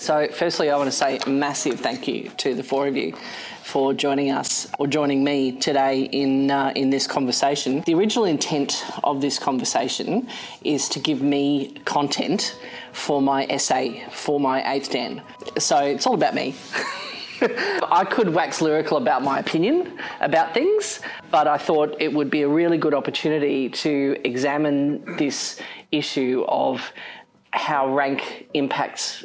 So, firstly, I want to say a massive thank you to the four of you for joining us or joining me today in uh, in this conversation. The original intent of this conversation is to give me content for my essay for my eighth Dan. So it's all about me. I could wax lyrical about my opinion about things, but I thought it would be a really good opportunity to examine this issue of how rank impacts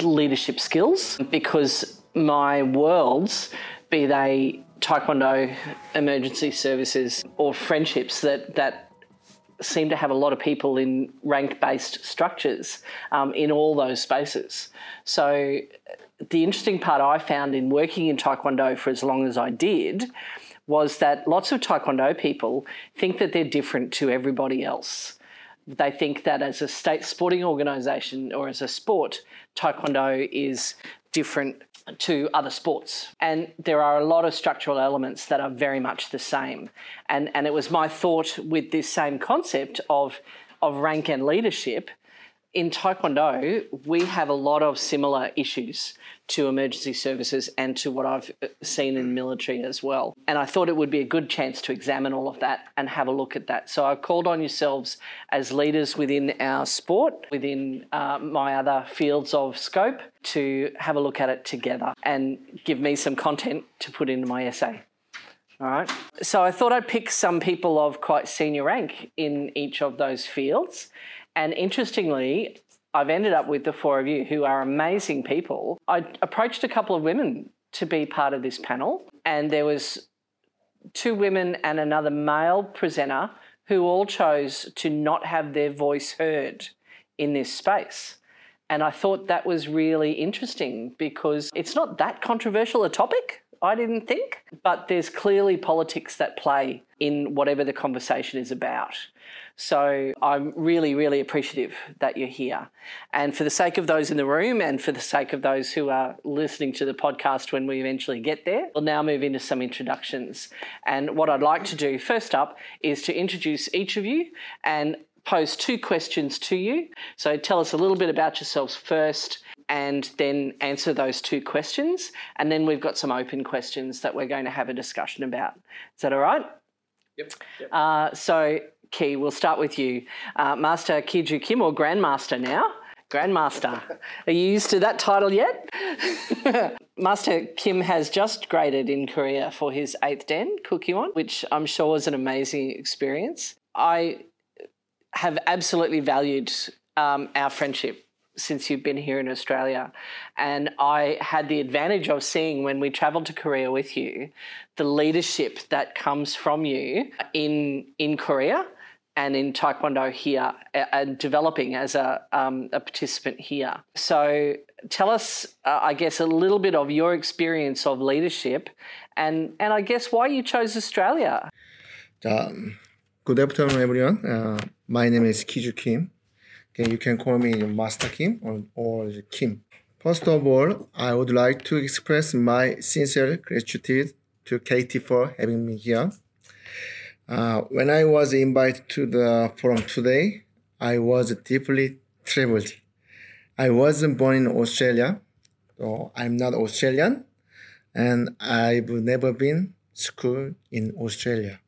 leadership skills because my worlds, be they taekwondo, emergency services, or friendships that that seem to have a lot of people in rank-based structures um, in all those spaces. So the interesting part I found in working in taekwondo for as long as I did was that lots of taekwondo people think that they're different to everybody else. They think that as a state sporting organisation or as a sport, taekwondo is different to other sports. And there are a lot of structural elements that are very much the same. And, and it was my thought with this same concept of, of rank and leadership in Taekwondo, we have a lot of similar issues to emergency services and to what I've uh, seen in military as well. And I thought it would be a good chance to examine all of that and have a look at that. So I called on yourselves as leaders within our sport, within uh, my other fields of scope, to have a look at it together and give me some content to put into my essay. All right. So I thought I'd pick some people of quite senior rank in each of those fields and interestingly, I've ended up with the four of you who are amazing people. I approached a couple of women to be part of this panel, and there was two women and another male presenter who all chose to not have their voice heard in this space. And I thought that was really interesting because it's not that controversial a topic, I didn't think, but there's clearly politics that play in whatever the conversation is about. So I'm really, really appreciative that you're here. And for the sake of those in the room and for the sake of those who are listening to the podcast when we eventually get there, we'll now move into some introductions. And what I'd like to do first up is to introduce each of you and pose two questions to you. So tell us a little bit about yourselves first and then answer those two questions. And then we've got some open questions that we're going to have a discussion about. Is that all right? Yep. yep. Uh, so Key, we'll start with you. Uh, Master KiJoo Kim, or Grandmaster now? Grandmaster. Are you used to that title yet? Master Kim has just graded in Korea for his eighth Dan, Kukkiwon, which I'm sure was an amazing experience. I have absolutely valued um, our friendship since you've been here in Australia. And I had the advantage of seeing when we traveled to Korea with you the leadership that comes from you in in Korea and in Taekwondo here and developing as a, um, a participant here. So tell us, uh, I guess, a little bit of your experience of leadership and, and I guess why you chose Australia. Um, good afternoon, everyone. Uh, my name is KiJoo Kim. Okay, you can call me Master Kim or, or Kim. First of all, I would like to express my sincere gratitude to Katie for having me here. Uh, when I was invited to the forum today, I was deeply troubled. I wasn't born in Australia, so I'm not Australian, and I've never been school in Australia.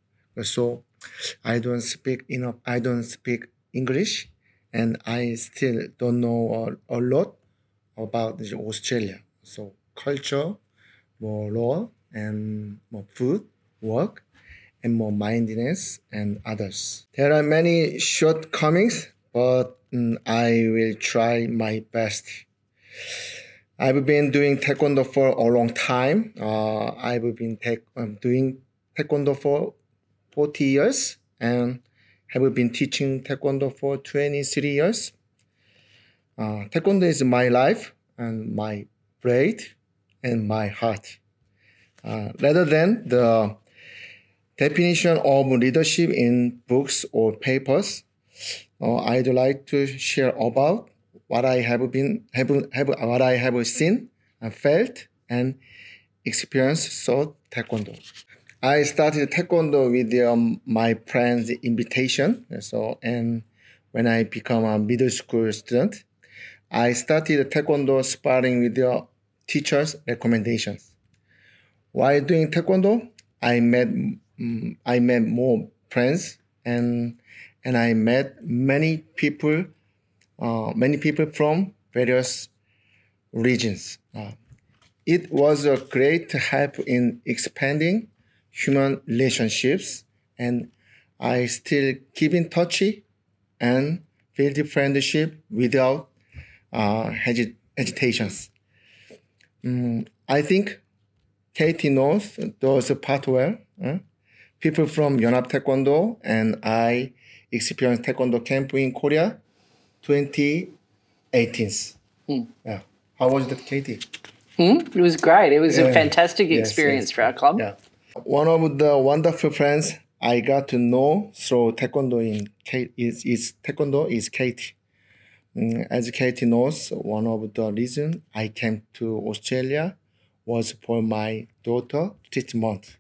So I don't speak enough. I don't speak English, and I still don't know a, a lot about Australia. So culture, more law, and more food, work, and more mindedness and others. There are many shortcomings, but mm, I will try my best. I've been doing taekwondo for a long time. Uh, I've been um, doing taekwondo for 40 years and have been teaching taekwondo for 23 years. Uh, taekwondo is my life and my brain and my heart. Uh, rather than the definition of leadership in books or papers, uh, I'd like to share about what I have been have, have what I have seen and felt and experienced so taekwondo. I started taekwondo with um, my friend's invitation. So and when I become a middle school student, I started taekwondo sparring with the teacher's recommendations. While doing taekwondo, I met mm, I met more friends and and I met many people, uh, many people from various regions. Uh, it was a great help in expanding human relationships, and I still keep in touch and build friendship without uh. Mm, I think Katie knows those part well. Uh, people from Yonap Taekwondo and I experienced Taekwondo camp in Korea 2018. Hmm. Yeah. How was that, Katie? Hmm? It was great. It was a fantastic Yes, experience yes. for our club. Yeah. One of the wonderful friends I got to know through Taekwondo in Kate is, is Taekwondo is Katie. Mm, as Katie knows, one of the reasons I came to Australia was for my daughter treatment.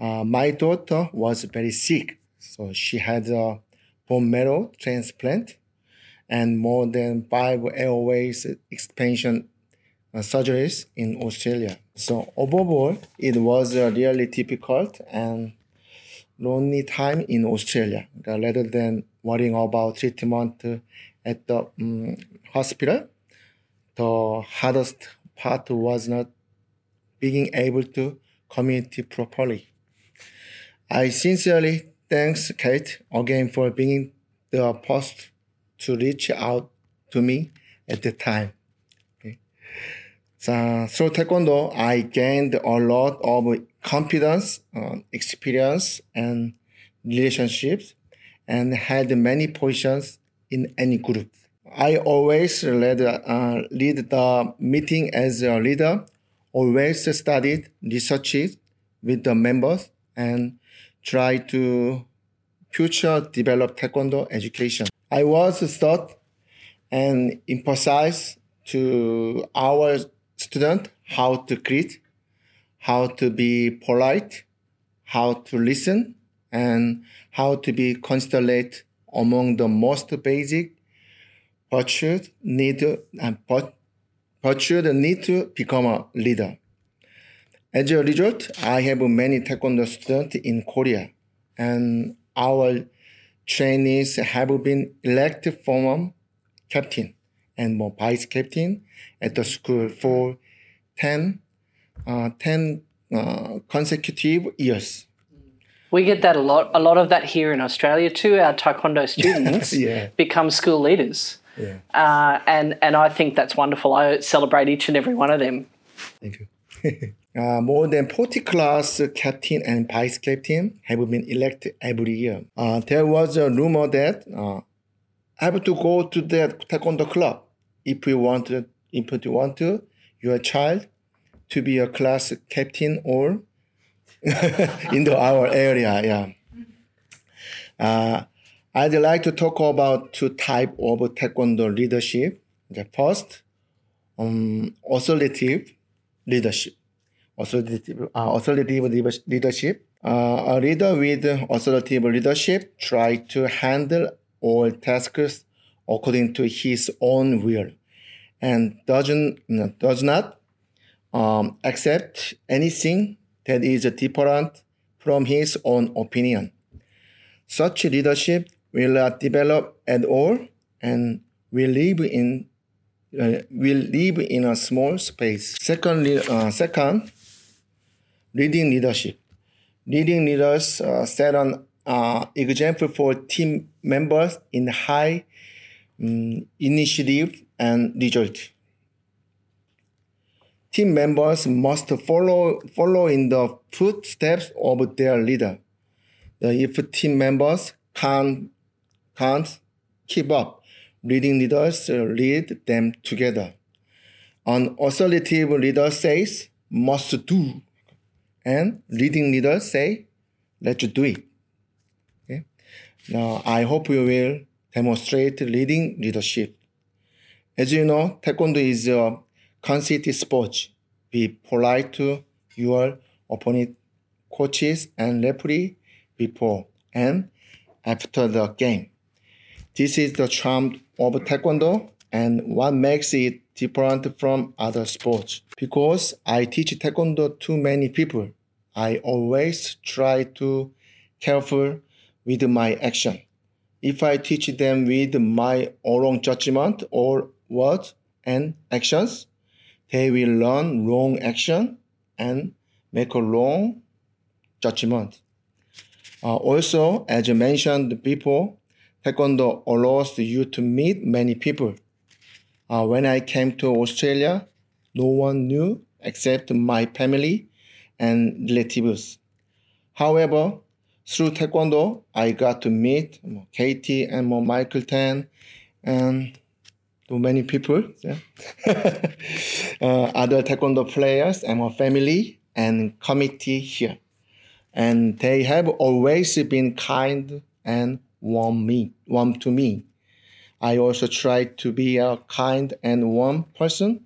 Uh, my daughter was very sick, so she had a bone marrow transplant and more than five airways expansion uh, surgeries in Australia. So overall, it was a really difficult and lonely time in Australia. Uh, Rather than worrying about treatment uh, at the um, hospital, the hardest part was not being able to communicate properly. I sincerely thanks Kate again for being the first to reach out to me at the time. Okay. So through Taekwondo, I gained a lot of confidence, uh, experience, and relationships, and had many positions in any group. I always led, uh, lead the meeting as a leader, always studied, researched with the members, and try to future develop Taekwondo education. I was taught and emphasize to our student how to greet, how to be polite, how to listen, and how to be considerate among the most basic virtues need and virtues need to become a leader. As a result, I have many Taekwondo students in Korea, and our trainees have been elected from captain and more vice captain at the school for 10, uh, 10 uh, consecutive years. We get that a lot. A lot of that here in Australia too. Our taekwondo students Yeah. become school leaders, Yeah, uh, and and I think that's wonderful. I celebrate each and every one of them. thank you. uh, more than 40 class captain and vice captain have been elected every year. Uh, there was a rumor that uh, I have to go to the taekwondo club if you want to, if you want to, your child to be a class captain or in the, our area. Yeah. Uh, I'd like to talk about two type of taekwondo leadership. The first, um, authoritative leadership. Authoritative, uh, leadership. Uh, a leader with authoritative leadership try to handle all tasks according to his own will and doesn't does not um, accept anything that is different from his own opinion. Such leadership will not develop at all and will live in uh, will live in a small space. Secondly, uh, second, leading leadership. Leading leaders uh, set an uh, example for team members in high um, initiative and result. Team members must follow follow in the footsteps of their leader. If team members can't can't keep up, leading leaders uh, lead them together. An authoritative leader says must do, and leading leaders say let's do it. Okay? Now I hope you will demonstrate leading leadership. As you know, Taekwondo is a conceited sport. Be polite to your opponent, coaches, and referee before and after the game. This is the charm of Taekwondo and what makes it different from other sports. Because I teach taekwondo to many people, I always try to careful with my action. If I teach them with my wrong judgment or words and actions, they will learn wrong action and make a wrong judgment. Uh, also, as you mentioned before, Taekwondo allows you to meet many people. Uh, when I came to Australia, no one knew except my family and relatives. However, through Taekwondo, I got to meet Katie and Michael Tan and many people, yeah. uh, other Taekwondo players and my family and committee here. And they have always been kind and warm me, warm to me. I also try to be a kind and warm person,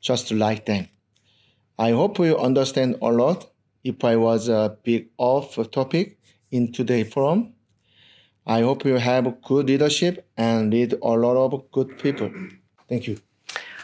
just like them. I hope you understand a lot. If I was a big off topic in today's forum, I hope you have good leadership and lead a lot of good people. Thank you.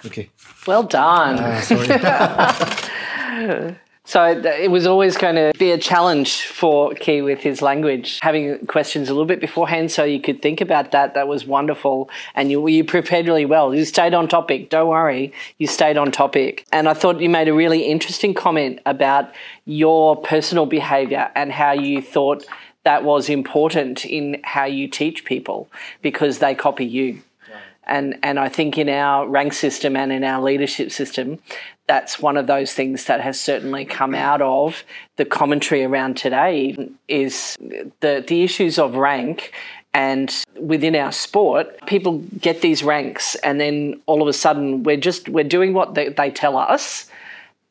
Okay. Well done. Uh, sorry. So it was always going to be a challenge for Key with his language. Having questions a little bit beforehand so you could think about that, that was wonderful. And you, you prepared really well. You stayed on topic. Don't worry. You stayed on topic. And I thought you made a really interesting comment about your personal behavior and how you thought that was important in how you teach people because they copy you. And, and I think in our rank system and in our leadership system, that's one of those things that has certainly come out of the commentary around today is the, the issues of rank. And within our sport people get these ranks and then all of a sudden we're just we're doing what they, they tell us.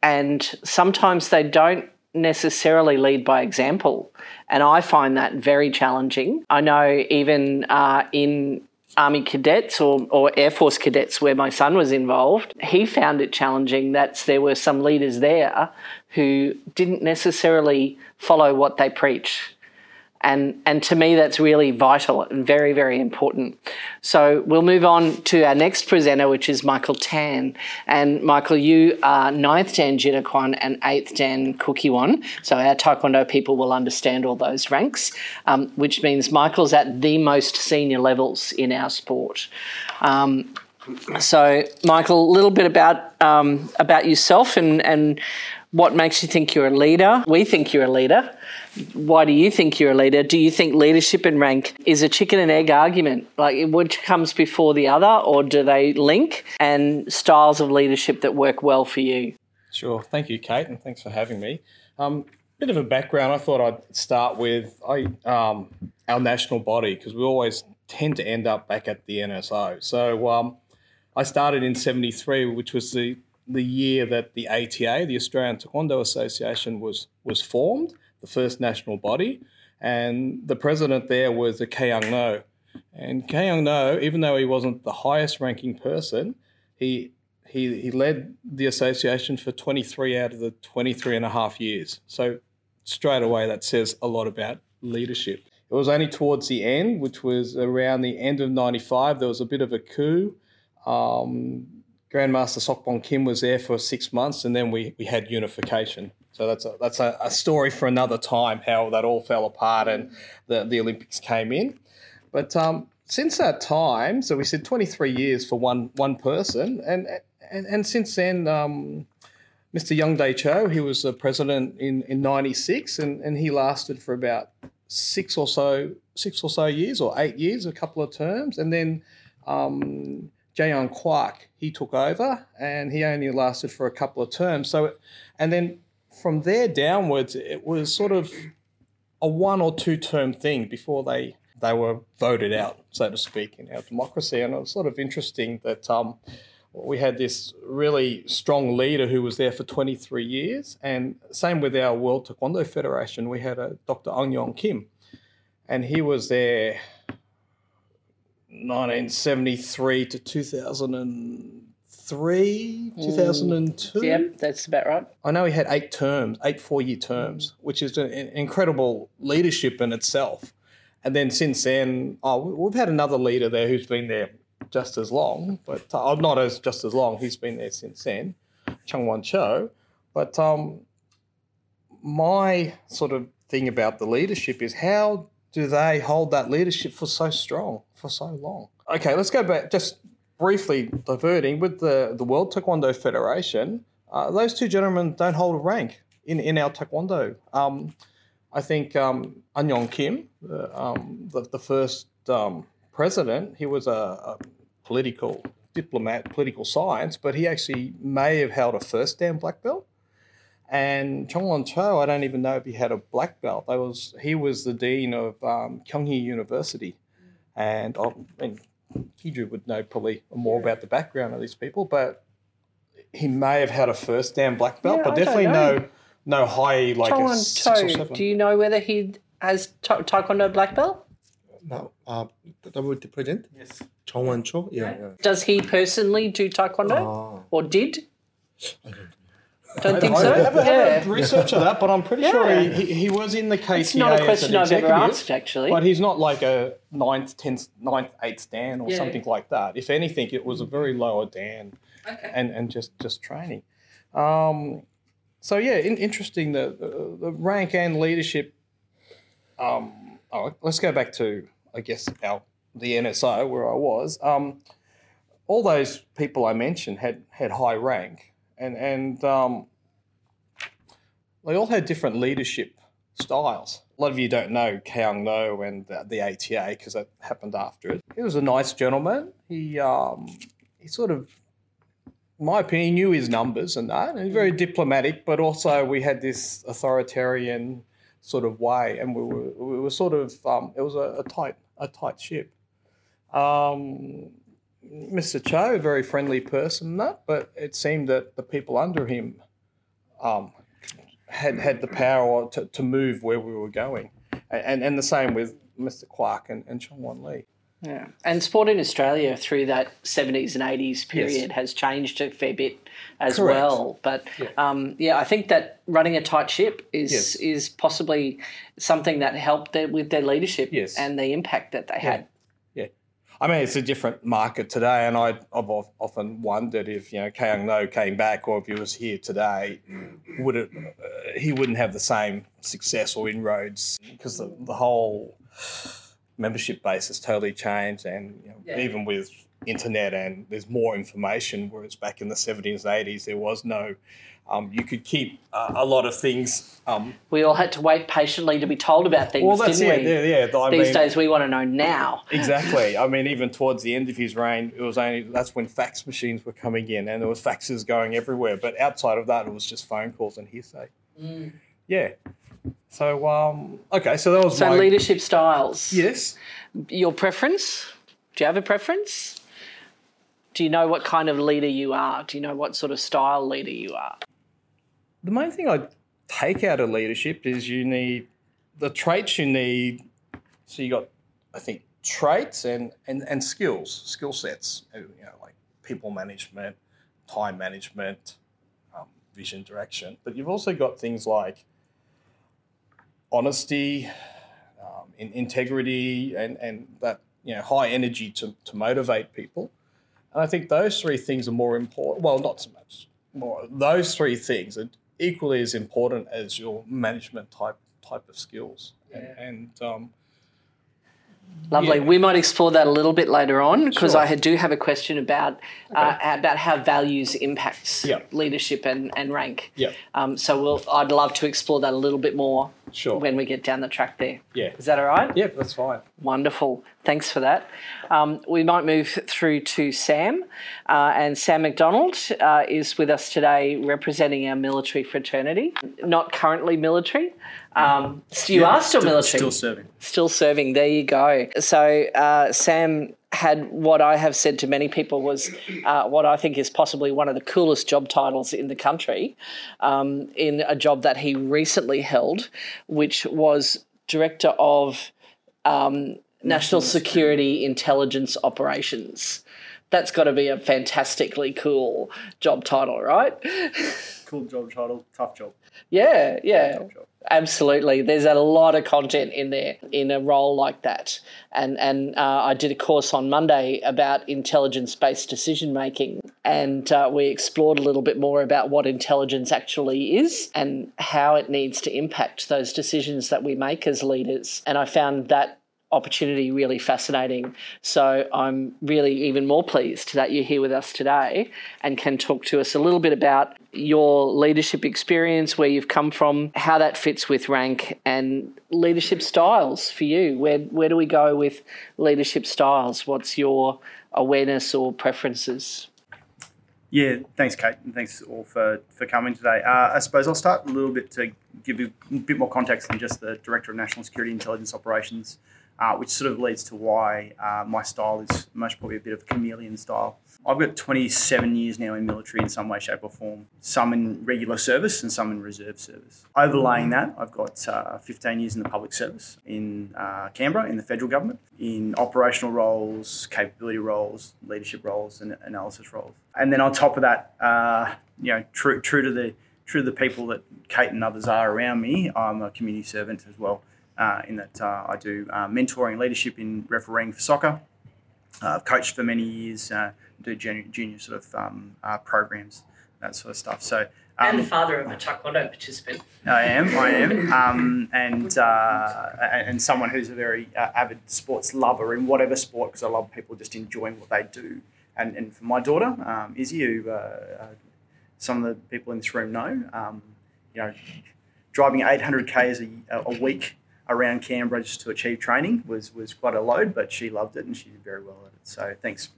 And sometimes they don't necessarily lead by example. And i find that very challenging. I know even uh, in Army cadets or, or Air Force cadets where my son was involved, he found it challenging that there were some leaders there who didn't necessarily follow what they preach. And, and to me, that's really vital and very, very important. So we'll move on to our next presenter, which is Michael Tan. And Michael, you are ninth Dan Jidokwan and eighth Dan Kukkiwon. So our Taekwondo people will understand all those ranks, um, which means Michael's at the most senior levels in our sport. Um, so, Michael, a little bit about um, about yourself and, and what makes you think you're a leader. We think you're a leader. Why do you think you're a leader? Do you think leadership and rank is a chicken and egg argument? Like which comes before the other, or do they link? And styles of leadership that work well for you? Sure. Thank you, Kate, and thanks for having me. Um, bit of a background. I thought I'd start with I, um, our national body because we always tend to end up back at the NSO. So um, I started in '73, which was the the year that the ATA, the Australian Taekwondo Association, was was formed, the first national body, and the president there was a Young No. And Young No, even though he wasn't the highest ranking person, he he, he led the association for 23 out of the 23 and a half years. So straight away, that says a lot about leadership. It was only towards the end, which was around the end of 95, there was a bit of a coup. Um, Grandmaster Sokbong Kim was there for six months, and then we, we had unification. So that's a, that's a, a, story for another time how that all fell apart and the, the Olympics came in. But um, since that time, so we said 23 years for one one person, and and, and since then, um, Mr. Young Dae Cho, he was the president in, in 96, and, and he lasted for about six or so six or so years or eight years, a couple of terms, and then um, Jaeyoung Kwak, he took over and he only lasted for a couple of terms. So, and then from there downwards, it was sort of a one or two term thing before they they were voted out, so to speak, in our democracy. And it was sort of interesting that um, we had this really strong leader who was there for 23 years. And same with our World Taekwondo Federation, we had a Dr. Un Yong Kim, and he was there 1973 to 2003, 2002. Yep, that's about right. I know he had eight terms, eight four year terms, which is an incredible leadership in itself. And then since then, oh, we've had another leader there who's been there just as long, but uh, not as just as long. He's been there since then, Chungwon Choue. But um, my sort of thing about the leadership is how do they hold that leadership for so strong for so long? Okay, let's go back just briefly diverting with the the World Taekwondo Federation. Uh, those two gentlemen don't hold a rank in, in our taekwondo. Um, I think um, Un Yong Kim, the, um, the, the first um, president, he was a, a, political diplomat, political science, but he actually may have held a first dan black belt. And Chungwon Choue, I don't even know if he had a black belt. Was he was the dean of um, Kyunghee University, and I mean, KiJoo would know probably more about the background of these people, but he may have had a first dan black belt, Yeah, but I definitely no no high like Chung a Wan six or seven. do you know whether he has ta- Taekwondo black belt? No, uh, WT president? Yes. 정원 Cho? Yeah. yeah. Does he personally do Taekwondo Ah. or did? I don't Don't think I so. haven't, yeah. haven't researched that, but I'm pretty sure Yeah. he, he, he was in the KTA. It's not a question I've ever asked, actually. But he's not like a ninth, tenth, ninth, eighth Dan or Yeah. something like that. If anything, it was a very lower Dan, Okay. and and just just training. Um, so yeah, in, interesting the, the the rank and leadership. Um, oh, let's go back to I guess our the NSO where I was. Um, all those people I mentioned had had high rank, and and um, they all had different leadership styles. A lot of you don't know Keung No and the, the ATA because that happened after it. He was a nice gentleman. He um, he sort of, in my opinion, knew his numbers and that, and he was very diplomatic. But also, we had this authoritarian sort of way, and we were we were sort of um, it was a, a tight a tight ship. Um, Mr. Cho, a very friendly person, that, but it seemed that the people under him um, had had the power to, to move where we were going, and and the same with Mr. Kwak and, and Chong Wan Lee. Yeah. And sport in Australia through that 70s and 80s period has changed a fair bit as Correct. well. But um, yeah, I think that running a tight ship is Yes. is possibly something that helped their, with their leadership Yes. and the impact that they had. I mean it's a different market today, and I, I've often wondered if you know Keung No came back, or if he was here today, would it uh, he wouldn't have the same success or inroads because the, the whole membership base has totally changed, and you know, Yeah. even with internet and there's more information, whereas back in the 70s and 80s there was no. Um, you could keep uh, a lot of things. Um, We all had to wait patiently to be told about things, well, that's didn't it. we? Yeah, yeah. I These mean, days we want to know now. Exactly. I mean, even towards the end of his reign, it was only that's when fax machines were coming in, and there was faxes going everywhere. But outside of that, it was just phone calls and hearsay. Yeah. So um, okay, so that was So my leadership styles. yes. Your preference? Do you have a preference? Do you know what kind of leader you are? Do you know what sort of style leader you are? The main thing I take out of leadership is you need the traits you need. So you got, I think, traits and and, and skills, skill sets. You know, like people management, time management, um, vision, direction. But you've also got things like honesty, um, in, integrity, and and that you know high energy to to motivate people. And I think those three things are more important. Well, not so much more. Those three things are equally as important as your management type type of skills. And, and um, Lovely. Yeah. We might explore that a little bit later on because Sure. I do have a question about uh, about how values impacts Yeah. leadership and, and rank. yeah, Um, so we'll, I'd love to explore that a little bit more sure. when we get down the track there. yeah, Is that all right? yeah, that's fine. Wonderful. Thanks for that. Um, we might move through to Sam. Uh, and Sam McDonald uh, is with us today representing our military fraternity. Not currently military. Um, you are still, military. Still serving. Still serving. There you go. So uh, Sam had what I have said to many people was uh, what I think is possibly one of the coolest job titles in the country, um, in a job that he recently held, which was director of um, national security intelligence operations. That's got to be a fantastically cool job title, right? Cool job title, tough job. Yeah, yeah. Tough job. Absolutely, there's a lot of content in there in a role like that, and and uh, I did a course on Monday about intelligence-based decision making, and uh, we explored a little bit more about what intelligence actually is and how it needs to impact those decisions that we make as leaders. And I found that opportunity really fascinating. So I'm really even more pleased that you're here with us today and can talk to us a little bit about your leadership experience, where you've come from, how that fits with rank, and leadership styles for you. Where where do we go with leadership styles? What's your awareness or preferences? Yeah, thanks, Kate, and thanks all for, for coming today. Uh, I suppose I'll start a little bit to give you a bit more context than just the Director of National Security Intelligence Operations, uh, which sort of leads to why uh, my style is most probably a bit of a chameleon style. I've got 27 years now in military in some way, shape, or form, some in regular service and some in reserve service. Overlaying that, I've got uh, 15 years in the public service in uh, Canberra, in the federal government, in operational roles, capability roles, leadership roles, and analysis roles. And then on top of that, uh, you know, true, true to the true to the people that Kate and others are around me, I'm a community servant as well. Uh, in that uh, I do uh, mentoring and leadership in refereeing for soccer. Uh, I've coached for many years, uh, do junior, junior sort of um, uh, programs, that sort of stuff. So, um, and the father of a taekwondo participant. I am, I am, um, and uh, and someone who's a very uh, avid sports lover in whatever sport because I love people just enjoying what they do. And, and for my daughter, um, Izzy, who uh, uh, some of the people in this room know, um, you know, driving 800 k's a, a week around Canberra just to achieve training was was quite a load, but she loved it and she did very well at it. So thanks.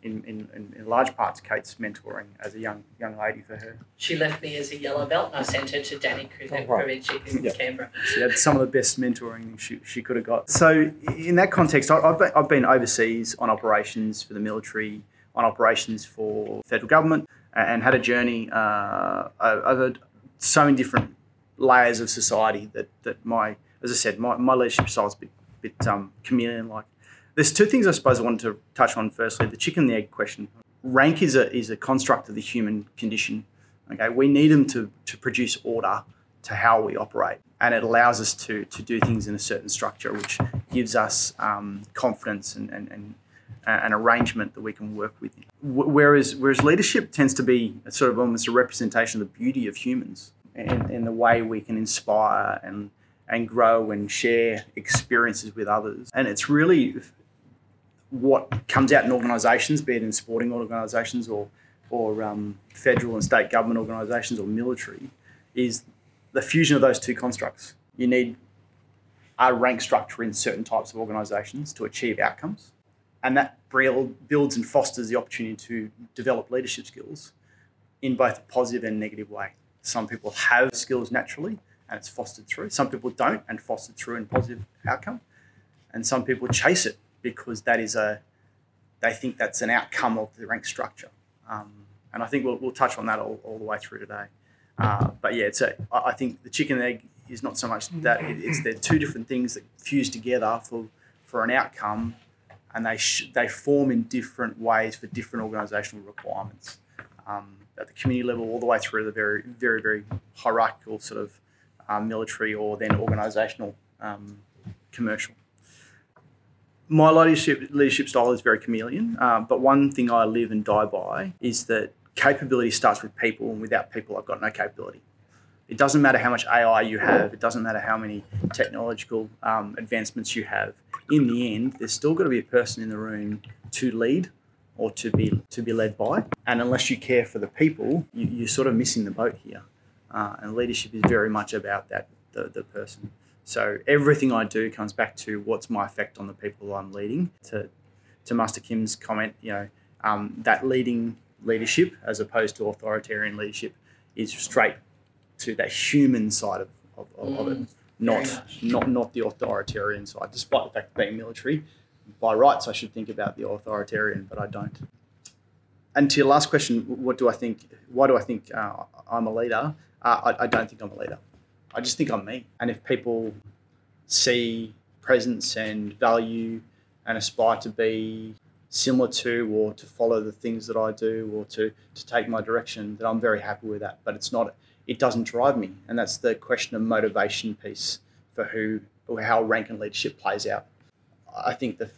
In, in, in large parts, Kate's mentoring as a young young lady for her. She left me as a yellow belt, and I sent her to Danny Oh, right. Kruvici in Yeah. Canberra. She had some of the best mentoring she, she could have got. So, in that context, I- I've been, I've been overseas on operations for the military, on operations for federal government, and had a journey uh, over so many different layers of society that, that my, as I said, my, my leadership style is a bit, bit um, chameleon like. There's two things I suppose I wanted to touch on. Firstly, the chicken and the egg question. Rank is a, is a construct of the human condition. Okay, we need them to, to produce order to how we operate. And it allows us to, to do things in a certain structure, which gives us um, confidence and, and, and an arrangement that we can work with. Wh- Whereas, whereas leadership tends to be sort of almost a representation of the beauty of humans and, and the way we can inspire and, and grow and share experiences with others. And it's really what comes out in organisations, be it in sporting organisations or, or um, federal and state government organisations or military, is the fusion of those two constructs. You need a rank structure in certain types of organisations to achieve outcomes, and that builds and fosters the opportunity to develop leadership skills in both a positive and negative way. Some people have skills naturally, and it's fostered through. Some people don't, and fostered through in positive outcome, and some people chase it because that is a they think that's an outcome of the rank structure. Um, and I think we'll, we'll touch on that all, all the way through today. Uh, but yeah, it's a, I think the chicken and egg is not so much that it's they're two different things that fuse together for for an outcome, and they sh- they form in different ways for different organisational requirements um, at the community level, all the way through the very very very hierarchical sort of um, military or then organisational um, commercial my leadership leadership style is very chameleon. Um, but one thing I live and die by is that capability starts with people, and without people, I've got no capability. It doesn't matter how much AI you have. It doesn't matter how many technological um, advancements you have. In the end, there's still got to be a person in the room to lead or to be to be led by. And unless you care for the people, you, you're sort of missing the boat here. Uh, and leadership is very much about that the, the person. So everything I do comes back to what's my effect on the people I'm leading. To to Master Kim's comment, you know, um, that leading leadership as opposed to authoritarian leadership is straight to that human side of, of, of, of it, not not not the authoritarian side. Despite the fact of being military, by rights I should think about the authoritarian, but I don't. And to your last question, what do I think? Why do I think uh, I'm a leader? Uh, I, I don't think I'm a leader. I just think I'm me. And if people see presence and value and aspire to be similar to or to follow the things that I do or to to take my direction, then I'm very happy with that. But it's not it doesn't drive me, and that's the question of motivation piece for who or how rank and leadership plays out. I think the,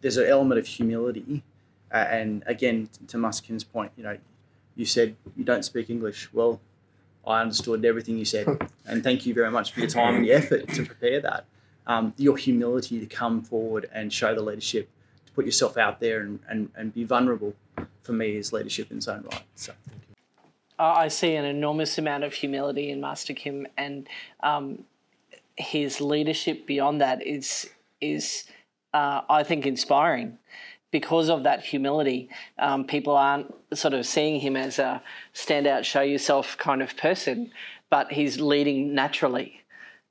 there's an element of humility, uh, and again to Master Kim's point, you know, you said you don't speak English. Well, I understood everything you said, and thank you very much for your time and your effort to prepare that. Um, your humility to come forward and show the leadership, to put yourself out there and, and, and be vulnerable, for me is leadership in its own right. So. I see an enormous amount of humility in Master Kim, and um, his leadership beyond that is is uh, I think inspiring. Because of that humility, um, people aren't sort of seeing him as a standout, show yourself kind of person, but he's leading naturally,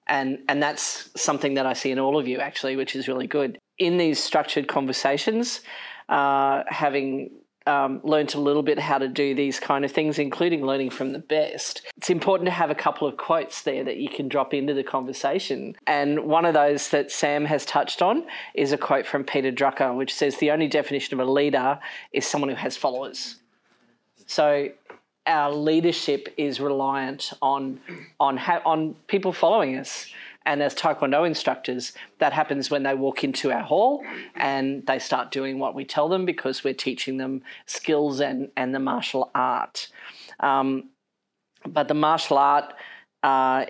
and and that's something that I see in all of you actually, which is really good. In these structured conversations, uh, having um, learned a little bit how to do these kind of things, including learning from the best. It's important to have a couple of quotes there that you can drop into the conversation. And one of those that Sam has touched on is a quote from Peter Drucker, which says, The only definition of a leader is someone who has followers. So our leadership is reliant on on ha- on people following us and as Taekwondo instructors, that happens when they walk into our hall and they start doing what we tell them because we're teaching them skills and, and the martial art. Um, but the martial art uh,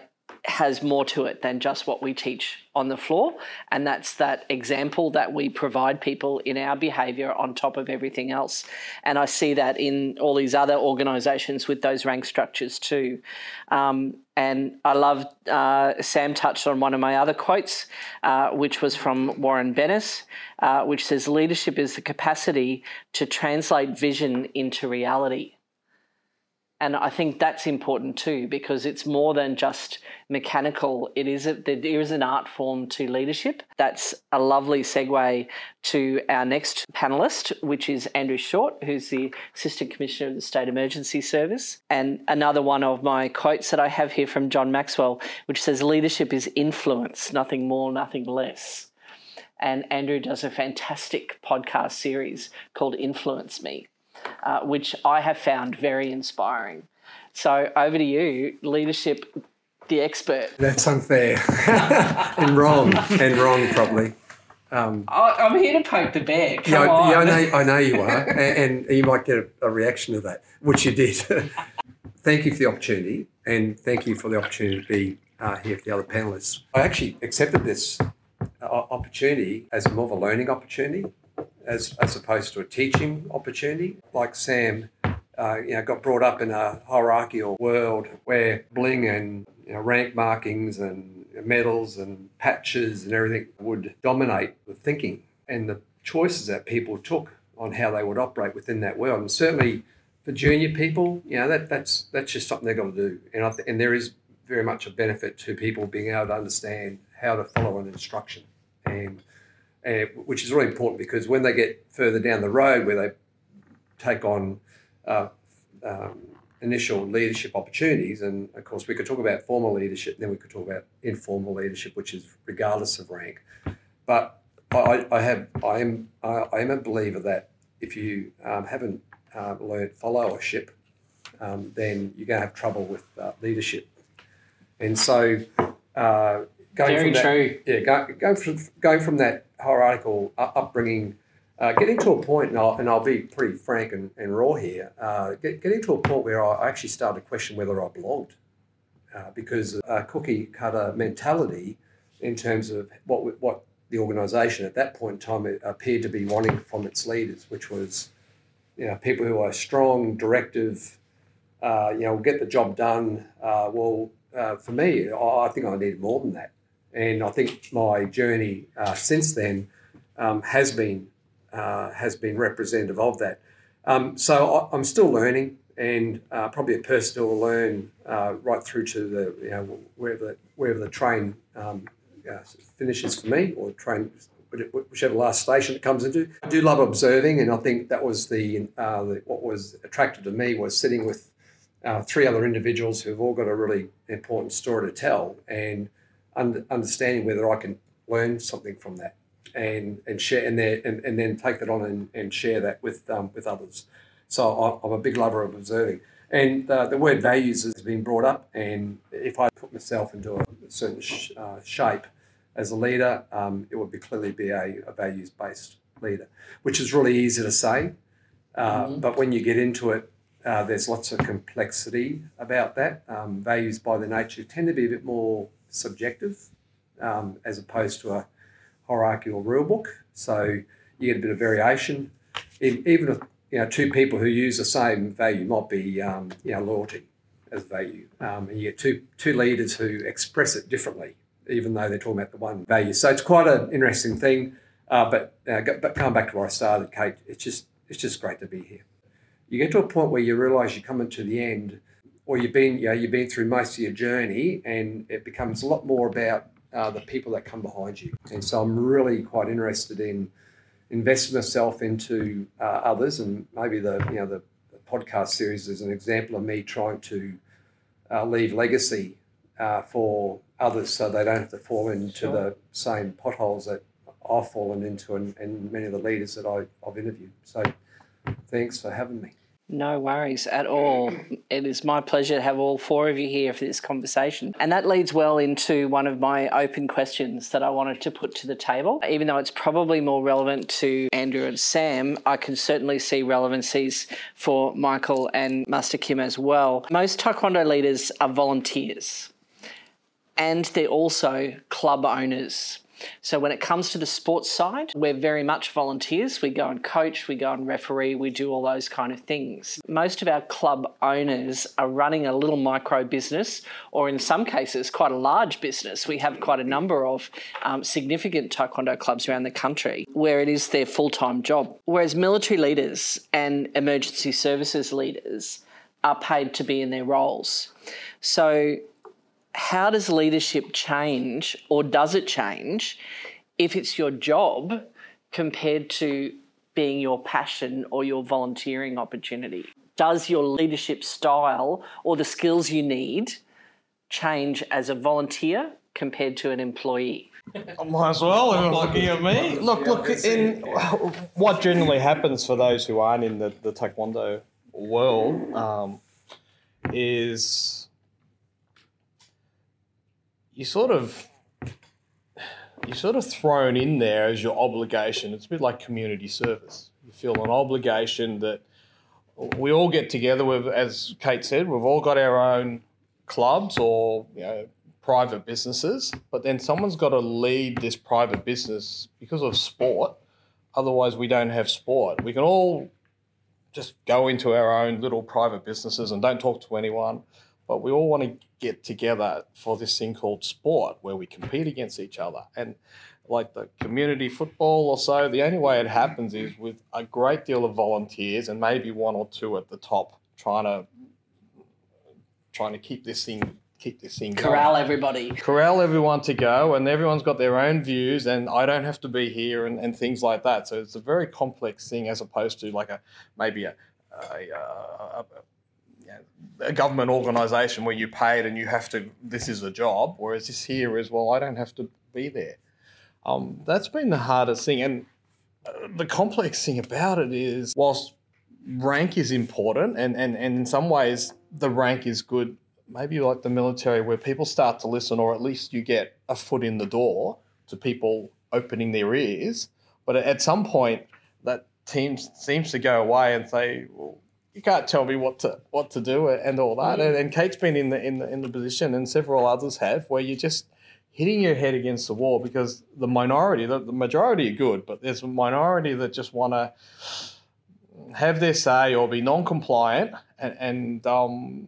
has more to it than just what we teach on the floor. And that's that example that we provide people in our behavior on top of everything else. And I see that in all these other organizations with those rank structures too. Um, and I love, uh, Sam touched on one of my other quotes, uh, which was from Warren Bennis, uh, which says, Leadership is the capacity to translate vision into reality. And I think that's important too because it's more than just mechanical. It is a, there is an art form to leadership. That's a lovely segue to our next panelist, which is Andrew Short, who's the Assistant Commissioner of the State Emergency Service. And another one of my quotes that I have here from John Maxwell, which says, "Leadership is influence, nothing more, nothing less." And Andrew does a fantastic podcast series called Influence Me uh, which I have found very inspiring. So over to you, leadership, the expert. That's unfair and wrong, and wrong probably. Um, I'm here to poke the bear. Come yeah, on. yeah, I know, I know you are, and, and you might get a, a, reaction to that, which you did. thank you for the opportunity, and thank you for the opportunity to be uh, here for the other panelists. I actually accepted this uh, opportunity as more of a learning opportunity as, as opposed to a teaching opportunity. Like Sam, uh, you know, got brought up in a hierarchical world where bling and you know, rank markings and medals and patches and everything would dominate the thinking and the choices that people took on how they would operate within that world. And certainly for junior people, you know, that, that's that's just something they've got to do. And I th- and there is very much a benefit to people being able to understand how to follow an instruction. And uh, which is really important because when they get further down the road where they take on uh, um, initial leadership opportunities, and of course we could talk about formal leadership, then we could talk about informal leadership, which is regardless of rank. But I, I have I am I am a believer that if you um, haven't uh, learned followership, um, then you're going to have trouble with uh, leadership. And so, uh, going Very from that, true. Yeah, go, go from going from that hierarchical upbringing, uh, getting to a point, and I'll, and I'll be pretty frank and, and raw here, uh, get, getting to a point where I actually started to question whether I belonged, uh, because a cookie cutter mentality, in terms of what what the organisation at that point in time appeared to be wanting from its leaders, which was, you know, people who are strong, directive, uh, you know, get the job done. Uh, well, uh, for me, I think I needed more than that. And I think my journey uh, since then um, has been uh, has been representative of that. Um, so I, am still learning, and uh, probably a person who will learn uh, right through to the you know wherever the, wherever the train um, uh, finishes for me, or train whichever last station it comes into. I do love observing, and I think that was the, uh, the what was attractive to me was sitting with three other individuals who've all got a really important story to tell, and understanding whether I can learn something from that. and and share and, there, and and then take that on and, and share that with um, with others. So I'm a big lover of observing. And uh, the word values has been brought up, and if I put myself into a certain sh- uh, shape as a leader, um, it would be clearly be a, a values-based leader, which is really easy to say, uh, mm-hmm. but when you get into it, uh, there's lots of complexity about that. Um, values, by their nature, tend to be a bit more subjective, um, as opposed to a hierarchical rule book. So you get a bit of variation. Even if you know, two people who use the same value might be, um, you know, loyalty as value. Um, and you get two, two leaders who express it differently, even though they're talking about the one value. So it's quite an interesting thing. Uh, but, uh, but coming back to where I started, Kate, it's just, it's just great to be here. You get to a point where you realise you're coming to the end, or you've been, you know, you've been through most of your journey, and it becomes a lot more about uh, the people that come behind you. And so I'm really quite interested in investing myself into uh, others, and maybe the you know the, the, podcast series is an example of me trying to uh, leave legacy uh, for others, so they don't have to fall into sure. the same potholes that I've fallen into, and, and many of the leaders that I, I've interviewed. So, thanks for having me. No worries at all. It is my pleasure to have all four of you here for this conversation. And that leads well into one of my open questions that I wanted to put to the table. Even though it's probably more relevant to Andrew and Sam, I can certainly see relevancies for Michael and Master Kim as well. Most Taekwondo leaders are volunteers and they're also club owners. So when it comes to the sports side, we're very much volunteers. We go and coach, we go and referee, we do all those kind of things. Most of our club owners are running a little micro business, or in some cases, quite a large business. We have quite a number of um, significant taekwondo clubs around the country where it is their full time job. Whereas military leaders and emergency services leaders are paid to be in their roles. So how does leadership change or does it change if it's your job compared to being your passion or your volunteering opportunity? Does your leadership style or the skills you need change as a volunteer compared to an employee? I Might as well. Everyone's looking at me. Look, look. In what generally happens for those who aren't in the, the taekwondo world um, is you sort of you're sort of thrown in there as your obligation. It's a bit like community service. You feel an obligation that we all get together with, as Kate said, we've all got our own clubs or you know, private businesses, but then someone's got to lead this private business because of sport. Otherwise, we don't have sport. We can all just go into our own little private businesses and don't talk to anyone but we all want to get together for this thing called sport where we compete against each other. And like the community football or so, the only way it happens is with a great deal of volunteers and maybe one or two at the top trying to trying to keep this thing keep this thing corral going. everybody corral everyone to go and everyone's got their own views and i don't have to be here and, and things like that so it's a very complex thing as opposed to like a maybe a, a, a, a government organisation where you paid and you have to. This is a job. Whereas this here is well, I don't have to be there. Um, that's been the hardest thing, and uh, the complex thing about it is, whilst rank is important, and, and, and in some ways the rank is good. Maybe like the military, where people start to listen, or at least you get a foot in the door to people opening their ears. But at some point, that team seems to go away and say, well, you can't tell me what to what to do and all that. Mm. And, and, Kate's been in the in the in the position, and several others have, where you're just hitting your head against the wall because the minority, the, the majority are good, but there's a minority that just want to have their say or be non-compliant and, and um,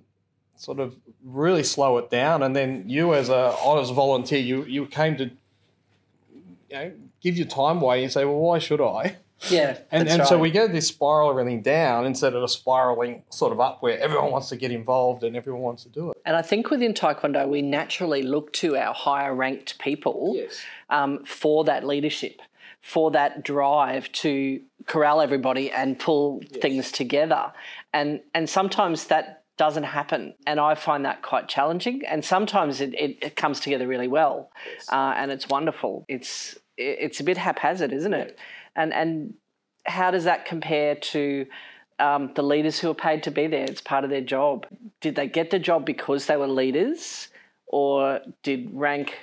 sort of really slow it down. And then you, as a honest volunteer, you you came to you know give your time away and say, well, why should I? Yeah. And, and right. so we get this spiral everything down instead of a spiraling sort of up where everyone wants to get involved and everyone wants to do it. And I think within Taekwondo, we naturally look to our higher ranked people yes. um, for that leadership, for that drive to corral everybody and pull yes. things together. And, and sometimes that doesn't happen. And I find that quite challenging. And sometimes it, it, it comes together really well. Yes. Uh, and it's wonderful. It's it's a bit haphazard, isn't it? And and how does that compare to um, the leaders who are paid to be there? It's part of their job. Did they get the job because they were leaders, or did rank?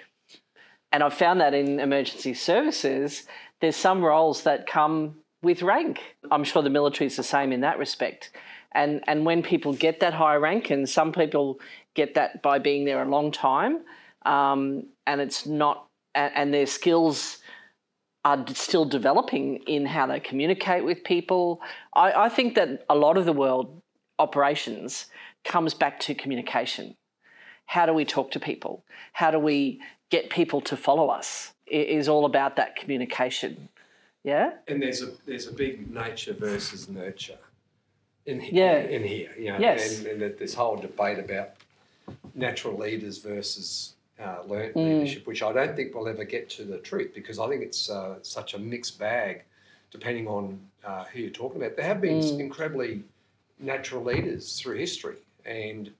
And I've found that in emergency services, there's some roles that come with rank. I'm sure the military is the same in that respect. And and when people get that high rank, and some people get that by being there a long time, um, and it's not, and, and their skills are still developing in how they communicate with people. I, I think that a lot of the world operations comes back to communication. How do we talk to people? How do we get people to follow us? It is all about that communication. Yeah. And there's a there's a big nature versus nurture in here. Yeah. In here, you know, Yes. and, and this whole debate about natural leaders versus uh, learned Mm. leadership, which I don't think we'll ever get to the truth because I think it's uh, such a mixed bag, depending on uh, who you're talking about. There have been Mm. incredibly natural leaders through history, and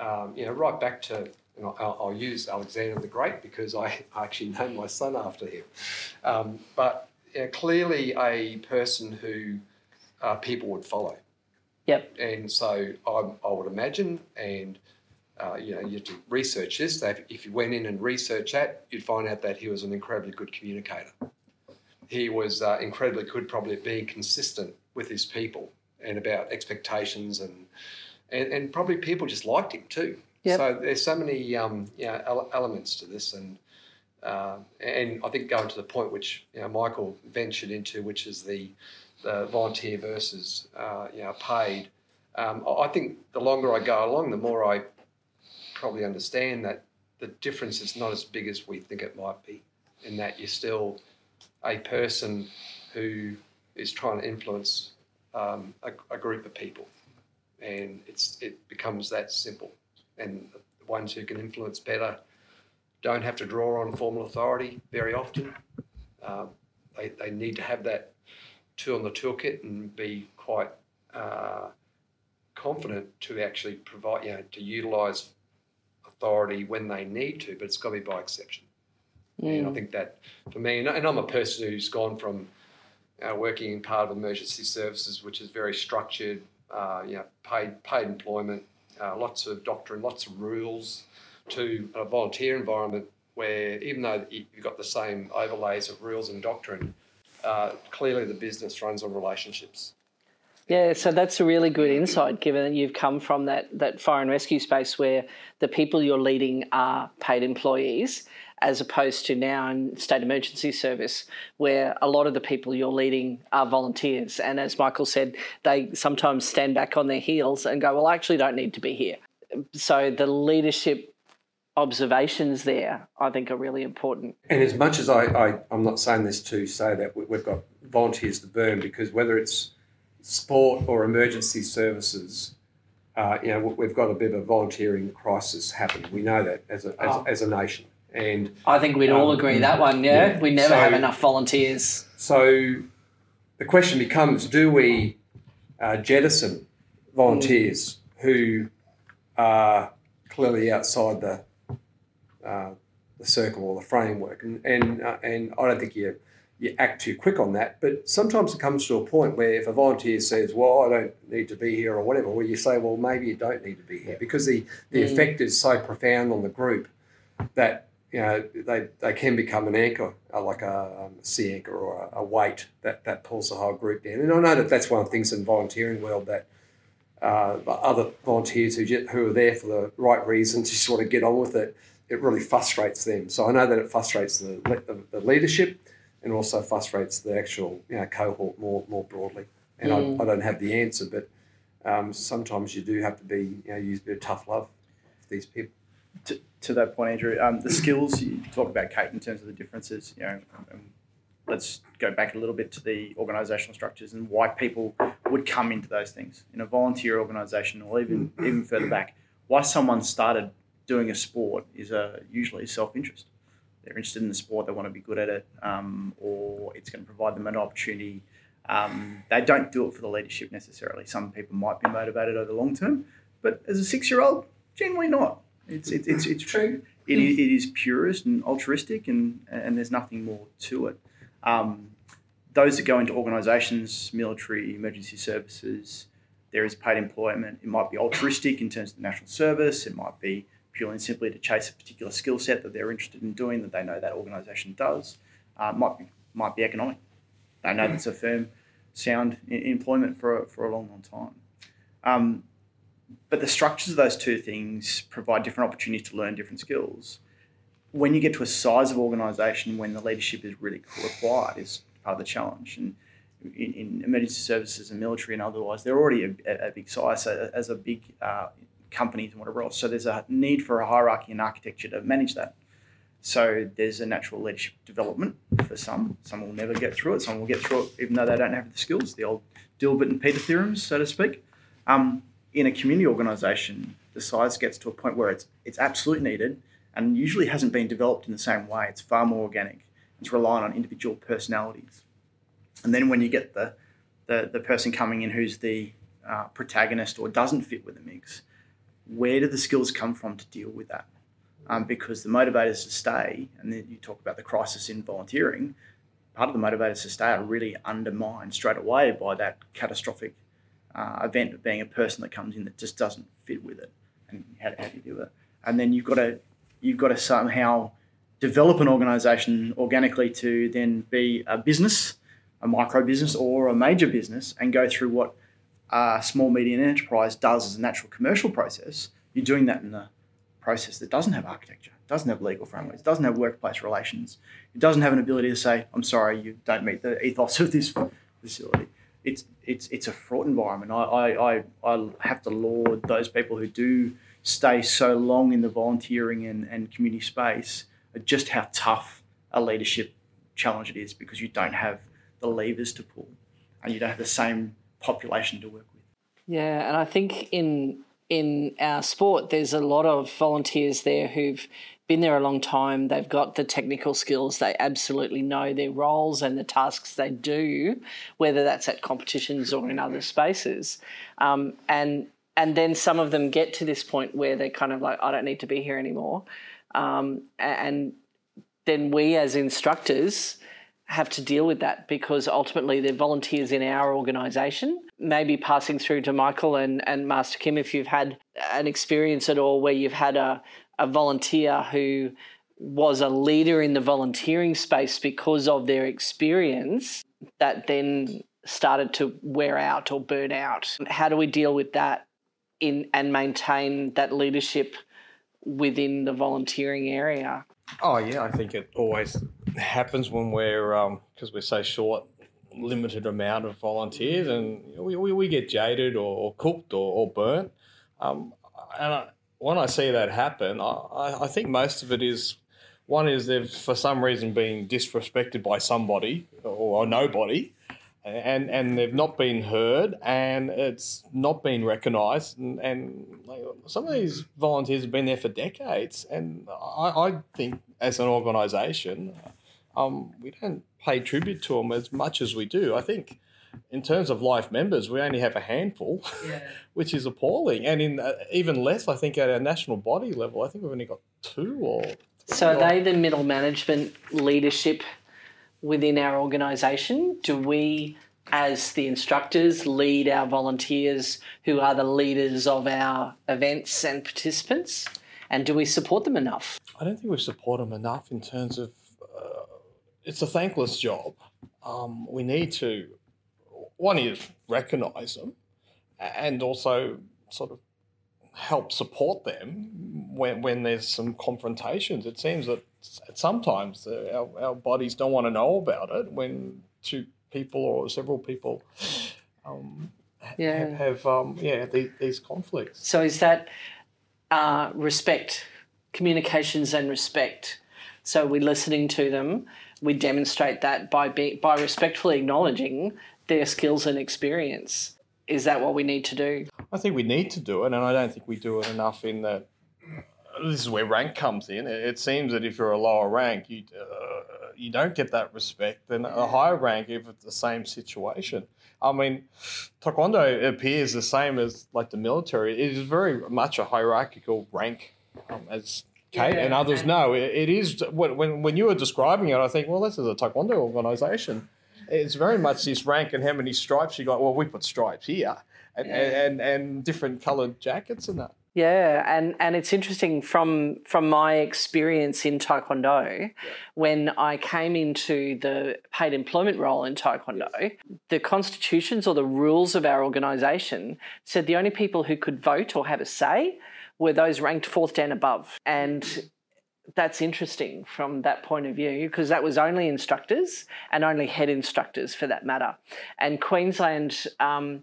um, you know, right back to. And I'll, I'll use Alexander the Great because I actually named my son after him. Um, but yeah, clearly a person who uh, people would follow. Yep. And so I, I would imagine, and uh, you know, you have to research this. That if you went in and researched that, you'd find out that he was an incredibly good communicator. He was uh, incredibly good, probably at being consistent with his people and about expectations, and and, and probably people just liked him too. Yep. So there's so many um, you know, elements to this, and uh, and I think going to the point which you know, Michael ventured into, which is the, the volunteer versus uh, you know, paid. Um, I think the longer I go along, the more I probably understand that the difference is not as big as we think it might be, in that you're still a person who is trying to influence um, a, a group of people, and it's it becomes that simple. And the ones who can influence better don't have to draw on formal authority very often. Um, they, they need to have that tool in the toolkit and be quite uh, confident to actually provide, you know, to utilise authority when they need to, but it's got to be by exception. And I think that for me, and, and I'm a person who's gone from uh, working in part of emergency services, which is very structured, uh, you know, paid paid employment, uh, lots of doctrine, lots of rules, to a volunteer environment where even though you- you've got the same overlays of rules and doctrine, uh, clearly the business runs on relationships. Yeah, so that's a really good insight given that you've come from that, that fire and rescue space where the people you're leading are paid employees, as opposed to now in state emergency service where a lot of the people you're leading are volunteers. And as Michael said, they sometimes stand back on their heels and go, Well, I actually don't need to be here. So the leadership observations there, I think, are really important. And as much as I, I I'm not saying this to say that we- we've got volunteers to burn, because whether it's sport or emergency services, uh, you know, we've got a bit of a volunteering crisis happening. We know that as a, as, Oh. as a nation. And I think we'd all Um, agree that one, yeah? yeah. We never So- have enough volunteers. so the question becomes do we uh, jettison volunteers who are clearly outside the, uh, the circle or the framework? And, and, uh, and I don't think you, you act too quick on that, but sometimes it comes to a point where if a volunteer says, Well, I don't need to be here or whatever, where you say, Well, maybe you don't need to be here because the, the effect is so profound on the group that you know, they, they can become an anchor, uh, like a, um, sea anchor or a, a weight that, that pulls the whole group down. And I know that that's one of the things in the volunteering world that uh, the other volunteers who, who are there for the right reasons just want to get on with it, it really frustrates them. So I know that it frustrates the, the leadership and also frustrates the actual you know, cohort more, more broadly. And I, I don't have the answer, but um, sometimes you do have to be, you know, use a bit of tough love for these people. to, to that point, Andrew, um, the skills you talk about, Kate, in terms of the differences. You know, um, let's go back a little bit to the organisational structures and why people would come into those things in a volunteer organisation, or even even further back. Why someone started doing a sport is a usually self interest. They're interested in the sport, they want to be good at it, um, or it's going to provide them an opportunity. Um, they don't do it for the leadership necessarily. Some people might be motivated over the long term, but as a six year old, generally not. It's, it's, it's, it's true. It, it is purist and altruistic, and and there's nothing more to it. Um, those that go into organisations, military, emergency services, there is paid employment. It might be altruistic in terms of the national service. It might be purely and simply to chase a particular skill set that they're interested in doing that they know that organisation does. Uh, might be might be economic. They know that's a firm, sound employment for a, for a long, long time. Um, but the structures of those two things provide different opportunities to learn different skills. When you get to a size of organisation when the leadership is really required, is part of the challenge. And in, in emergency services and military and otherwise, they're already a, a big size so as a big uh, companies and whatever else. So there's a need for a hierarchy and architecture to manage that. So there's a natural leadership development for some. Some will never get through it. Some will get through it even though they don't have the skills. The old Dilbert and Peter theorems, so to speak. Um, in a community organisation, the size gets to a point where it's it's absolutely needed and usually hasn't been developed in the same way. It's far more organic. It's relying on individual personalities. And then when you get the the, the person coming in who's the uh, protagonist or doesn't fit with the mix, where do the skills come from to deal with that? Um, because the motivators to stay, and then you talk about the crisis in volunteering, part of the motivators to stay are really undermined straight away by that catastrophic uh, event of being a person that comes in that just doesn't fit with it. And how, how do you do it? And then you've got to you've got to somehow develop an organisation organically to then be a business, a micro business or a major business, and go through what a small medium enterprise does as a natural commercial process. You're doing that in a process that doesn't have architecture, doesn't have legal frameworks, doesn't have workplace relations, it doesn't have an ability to say, "I'm sorry, you don't meet the ethos of this facility." It's it's it's a fraught environment. I I, I, I have to laud those people who do stay so long in the volunteering and, and community space just how tough a leadership challenge it is because you don't have the levers to pull and you don't have the same population to work with. Yeah, and I think in in our sport there's a lot of volunteers there who've been there a long time. They've got the technical skills. They absolutely know their roles and the tasks they do, whether that's at competitions or in other spaces. Um, and and then some of them get to this point where they're kind of like, I don't need to be here anymore. Um, and then we as instructors have to deal with that because ultimately they're volunteers in our organisation. Maybe passing through to Michael and, and Master Kim, if you've had an experience at all where you've had a, a volunteer who was a leader in the volunteering space because of their experience that then started to wear out or burn out. How do we deal with that in and maintain that leadership within the volunteering area? Oh yeah, I think it always happens when we're because um, we're so short, limited amount of volunteers, and we, we, we get jaded or, or cooked or, or burnt. Um, and I, when I see that happen, I, I think most of it is one is they've for some reason been disrespected by somebody or, nobody and and they've not been heard and it's not been recognised and, and some of these volunteers have been there for decades and I, I think as an organisation um, we don't pay tribute to them as much as we do I think in terms of life members we only have a handful yeah. which is appalling and in uh, even less I think at our national body level I think we've only got two or so are they the middle management leadership within our organisation? Do we, as the instructors, lead our volunteers who are the leaders of our events and participants? And do we support them enough? I don't think we support them enough in terms of it's a thankless job. Um, we need to, one is recognise them and also sort of help support them when, when there's some confrontations. It seems that sometimes our, our bodies don't want to know about it when two people or several people um, yeah. have, have um, yeah these, these, conflicts. So is that uh, respect, communications, and respect? So we're listening to them. We demonstrate that by be, by respectfully acknowledging their skills and experience. Is that what we need to do? I think we need to do it, and I don't think we do it enough in that this is where rank comes in. It seems that if you're a lower rank, you uh, you don't get that respect. Then a higher rank, if it's the same situation. I mean, Taekwondo appears the same as like the military. It is very much a hierarchical rank, um, as Kate, Yeah, and others and- know. It, it is when, when you were describing it, I think, well, this is a taekwondo organisation. It's very much this rank and how many stripes you got. Well, we put stripes here, and and, and, and different coloured jackets and that. Yeah, and, and it's interesting from from my experience in Taekwondo, when I came into the paid employment role in Taekwondo, the constitutions or the rules of our organisation said the only people who could vote or have a say were those ranked fourth dan above. And that's interesting from that point of view because that was only instructors and only head instructors for that matter. And Queensland, um,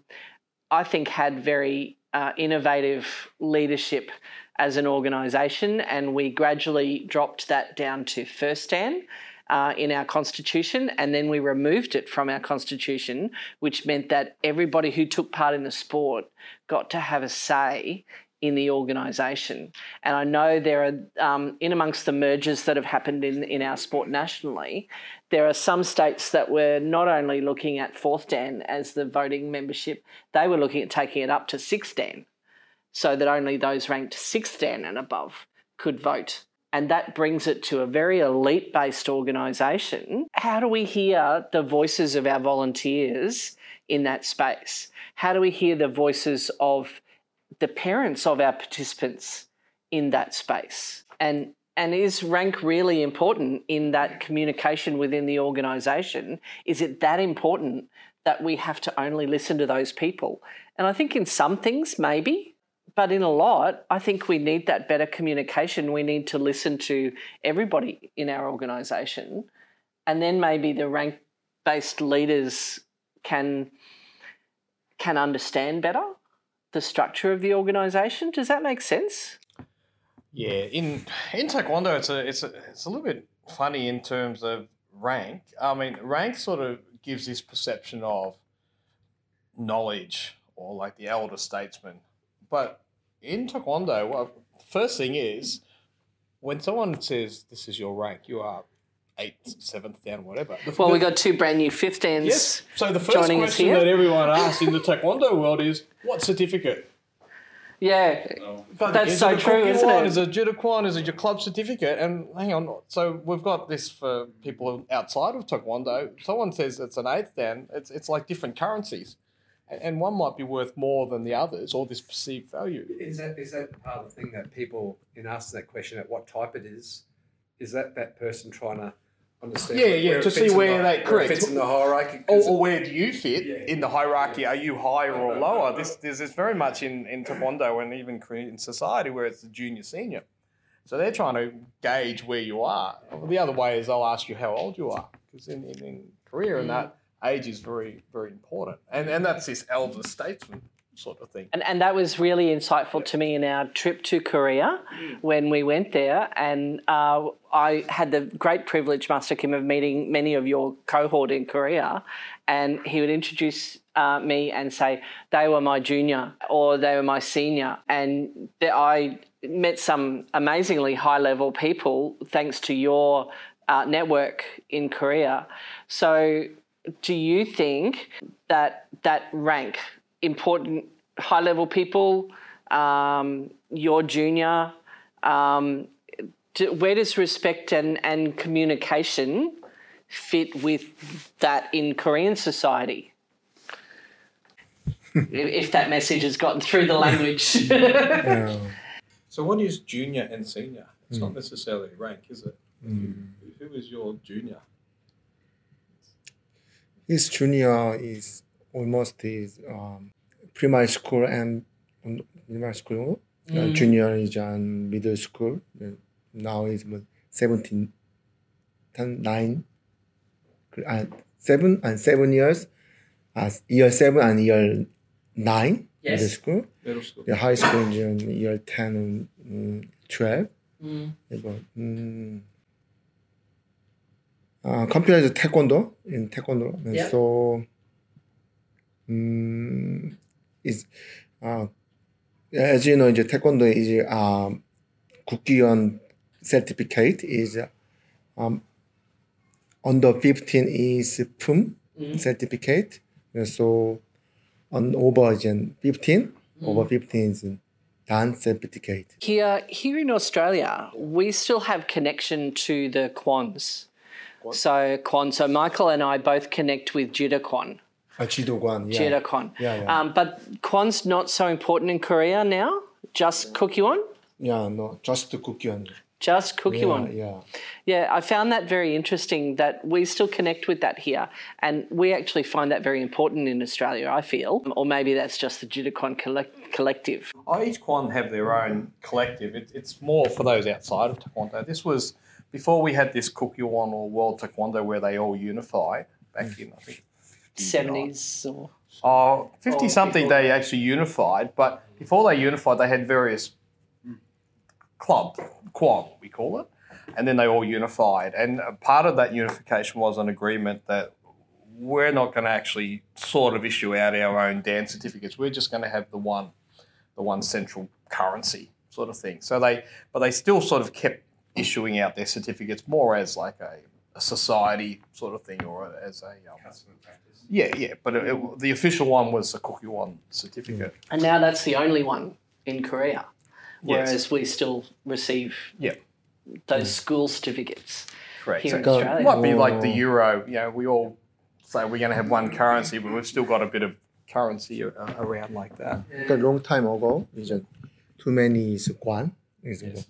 I think, had very uh, innovative leadership as an organisation, and we gradually dropped that down to first dan. Uh, in our constitution, and then we removed it from our constitution, which meant that everybody who took part in the sport got to have a say in the organisation. And I know there are, um, in amongst the mergers that have happened in, in our sport nationally, there are some states that were not only looking at fourth Dan as the voting membership, they were looking at taking it up to sixth Dan, so that only those ranked sixth Dan and above could vote. And that brings it to a very elite based organisation. How do we hear the voices of our volunteers in that space? How do we hear the voices of the parents of our participants in that space? And and is rank really important in that communication within the organisation? Is it that important that we have to only listen to those people? And I think in some things, maybe, but in a lot, I think we need that better communication. We need to listen to everybody in our organisation. And then maybe the rank based leaders can can understand better the structure of the organisation. Does that make sense? Yeah, in in taekwondo, it's a it's a it's a little bit funny in terms of rank. I mean, rank sort of gives this perception of knowledge or like the elder statesman, but in taekwondo, well, first thing is when someone says this is your rank, you are eighth, seventh dan, whatever. The- Well, the- we got two brand new fifth dans. Yes. So the first joining question here. that everyone asks in the taekwondo world is, what certificate? Yeah, But That's is so it a true, isn't Kukkiwon? it? Is it a Jidokwan? Is it your club certificate? And hang on, so we've got this for people outside of Taekwondo. Someone says it's an eighth dan, it's, it's like different currencies. And- And one might be worth more than the others, or this perceived value. Is that is that part of the thing that people in asking that question at what type it is? Is that that person trying to understand? Yeah, yeah, it to see where the- they- where correct. fits in the hierarchy. Or, 'Cause or where do you fit Yeah. in the hierarchy? Are you higher or lower? This there's this very much in, in Taekwondo and even in society where it's the junior senior. So they're trying to gauge where you are. The other way is they'll ask you how old you are because in, in, in Korea and that age is very very important. And and that's this elder statesman sort of thing. And, and that was really insightful to me in our trip to Korea when we went there. And uh, I had the great privilege, Master Kim, of meeting many of your cohort in Korea. And he would introduce uh, me and say, they were my junior or they were my senior. And I met some amazingly high level people thanks to your uh, network in Korea. So, do you think that that rank important high level people, um, your junior, um, do, where does respect and, and communication fit with that in Korean society? if, if that message has gotten through the language. Yeah. So what is junior and senior? It's not necessarily rank, is it? Who is your junior? His junior is almost his um, primary school and primary school. Uh, junior is on middle school. now is 뭐 seventeen, then nine, 아 seven and seven years, 아 year seven and year nine yes. middle school, middle school, yeah, high school 이제 year ten and um, twelve. 음. 이거 음. 아 컴퓨터에서 태권도 in 태권도 yeah. so 음 is 아 as you know 이제 태권도 이제 아 국기원 certificate is um, under 15 is PUM mm-hmm. certificate. And so on over 15, mm-hmm. over 15 is Dan certificate. Here, here in Australia, we still have connection to the Kwan's, So Kwan. so Michael and I both connect with Jita Kwan. Uh, ah, Jido Kwan, yeah. Jita Kwan, Yeah, yeah. Um, but Kwan's not so important in Korea now, just yeah. Yeah, no, just the Kukkiwon. Just Yeah, Kukkiwon. yeah. Yeah, I found that very interesting that we still connect with that here. And we actually find that very important in Australia, I feel. Or maybe that's just the Jidokwan collect- collective. Oh, each Kwan have their own collective. It, it's more for those outside of Taekwondo. This was before we had this Kukkiwon or World Taekwondo where they all unified back in, I think, 70s or. Oh, 50 Or something before they actually unified, but before they unified, they had various clubs, Kwan, we call it, and then they all unified. And part of that unification was an agreement that we're not going to actually sort of issue out our own dance certificates. We're just going to have the one, the one central currency sort of thing. So they, but they still sort of kept issuing out their certificates more as like a, a society sort of thing or as a um, yeah, yeah. But it, it- the official one was the Kukkiwon certificate. And now that's the only one in Korea Whereas Yes. we still receive Yeah, those school certificates correct. here in So Australia. it might be like the euro. You know, we all say we're going to have one currency, but we've still got a bit of currency a- around like that. 그러니까 long time ago 이제 too many is 관, 그래서 뭐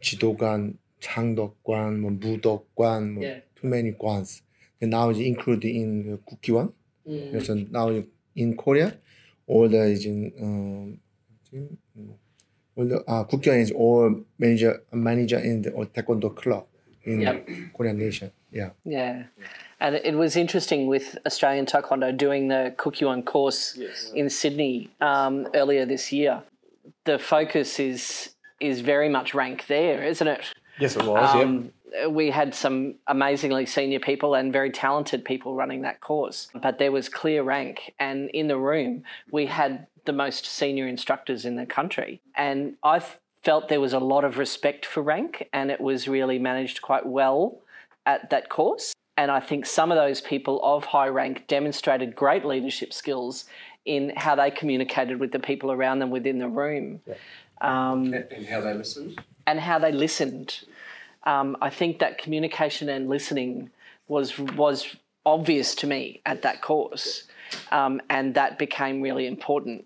지도관, 창덕관, 뭐 무덕관, 뭐 Yeah. too many 관s. And now it's included in the 국기관. Mm. 그래서 now in Korea, all the 이제 음, uh, Kukkiwon is all manager manager in the Taekwondo club in yep. Korean nation. Yeah. Yeah. And it was interesting with Australian Taekwondo doing the Kukkiwon course yes. in Sydney um, earlier this year. The focus is is very much rank there, isn't it? Yes, it was. Um, yep. We had some amazingly senior people and very talented people running that course, but there was clear rank. And in the room, we had the most senior instructors in the country. And I felt there was a lot of respect for rank, and it was really managed quite well at that course. And I think some of those people of high rank demonstrated great leadership skills in how they communicated with the people around them within the room um, And, and how they listened. and how they listened. Um, I think that communication and listening was was obvious to me at that course, um, and that became really important.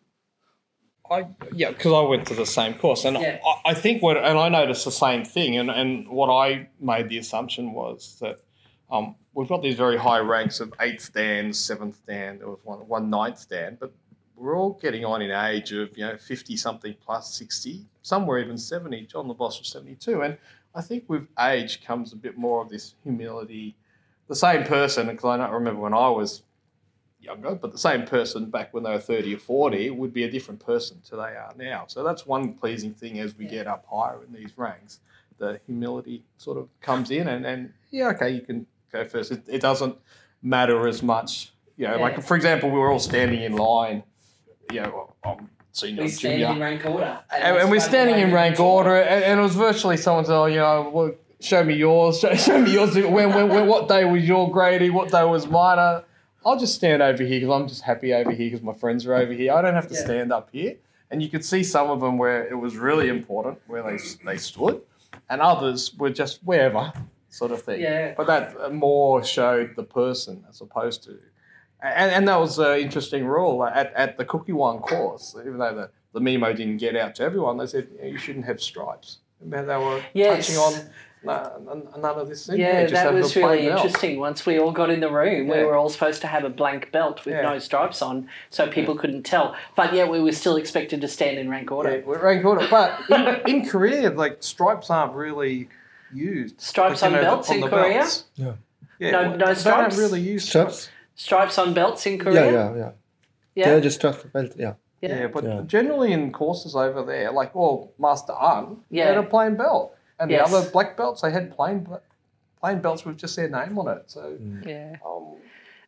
I yeah, because I went to the same course, and Yeah. I, I think what and I noticed the same thing, and and what I made the assumption was that um, we've got these very high ranks of eighth dan, seventh dan, there was one one ninth dan, but we're all getting on in age of you know fifty something plus sixty, somewhere even seventy. John the Boss was seventy two, and I think with age comes a bit more of this humility. The same person, because I don't remember when I was younger, but the same person back when they were 30 or 40 would be a different person to they are now. So that's one pleasing thing as we get up higher in these ranks. The humility sort of comes in, and, and yeah, okay, you can go first. It, it doesn't matter as much. You know, Yeah. like for example, we were all standing in line, you know, um, senior, junior, rank order, and, and we're standing in rank order, and, and it was virtually someone said, "Oh, you know, well, show me yours, show, show me yours. When, when, when, what day was your grading? What day was mine?" Uh, I'll just stand over here because I'm just happy over here because my friends are over here. I don't have to Yeah. stand up here. And you could see some of them where it was really important where they they stood, and others were just wherever sort of thing. Yeah. But that more showed the person as opposed to and, and that was an interesting rule at, at the Kukkiwon course. Even though the, the memo didn't get out to everyone, they said you shouldn't have stripes. Remember they were Yes. touching on no, none of this. in Yeah, just that was really belt. interesting. Once we all got in the room, we were all supposed to have a blank belt with Yeah. no stripes on, so people couldn't tell. But yet we were still expected to stand in rank order. Yeah, we're rank order. But in, in Korea, like stripes aren't really used. Stripes Like, on know, belts on in Korea? belts. Yeah. Yeah, No- well, no they don't stripes? really use stripes. Stripes on belts in Korea. yeah, yeah. Yeah? They're just strap belt. Yeah. Yeah. Yeah, but Yeah. generally in courses over there, like well, Master Un, Yeah. they had a plain belt, and Yes. the other black belts they had plain plain belts with just their name on it. So, Yeah. um,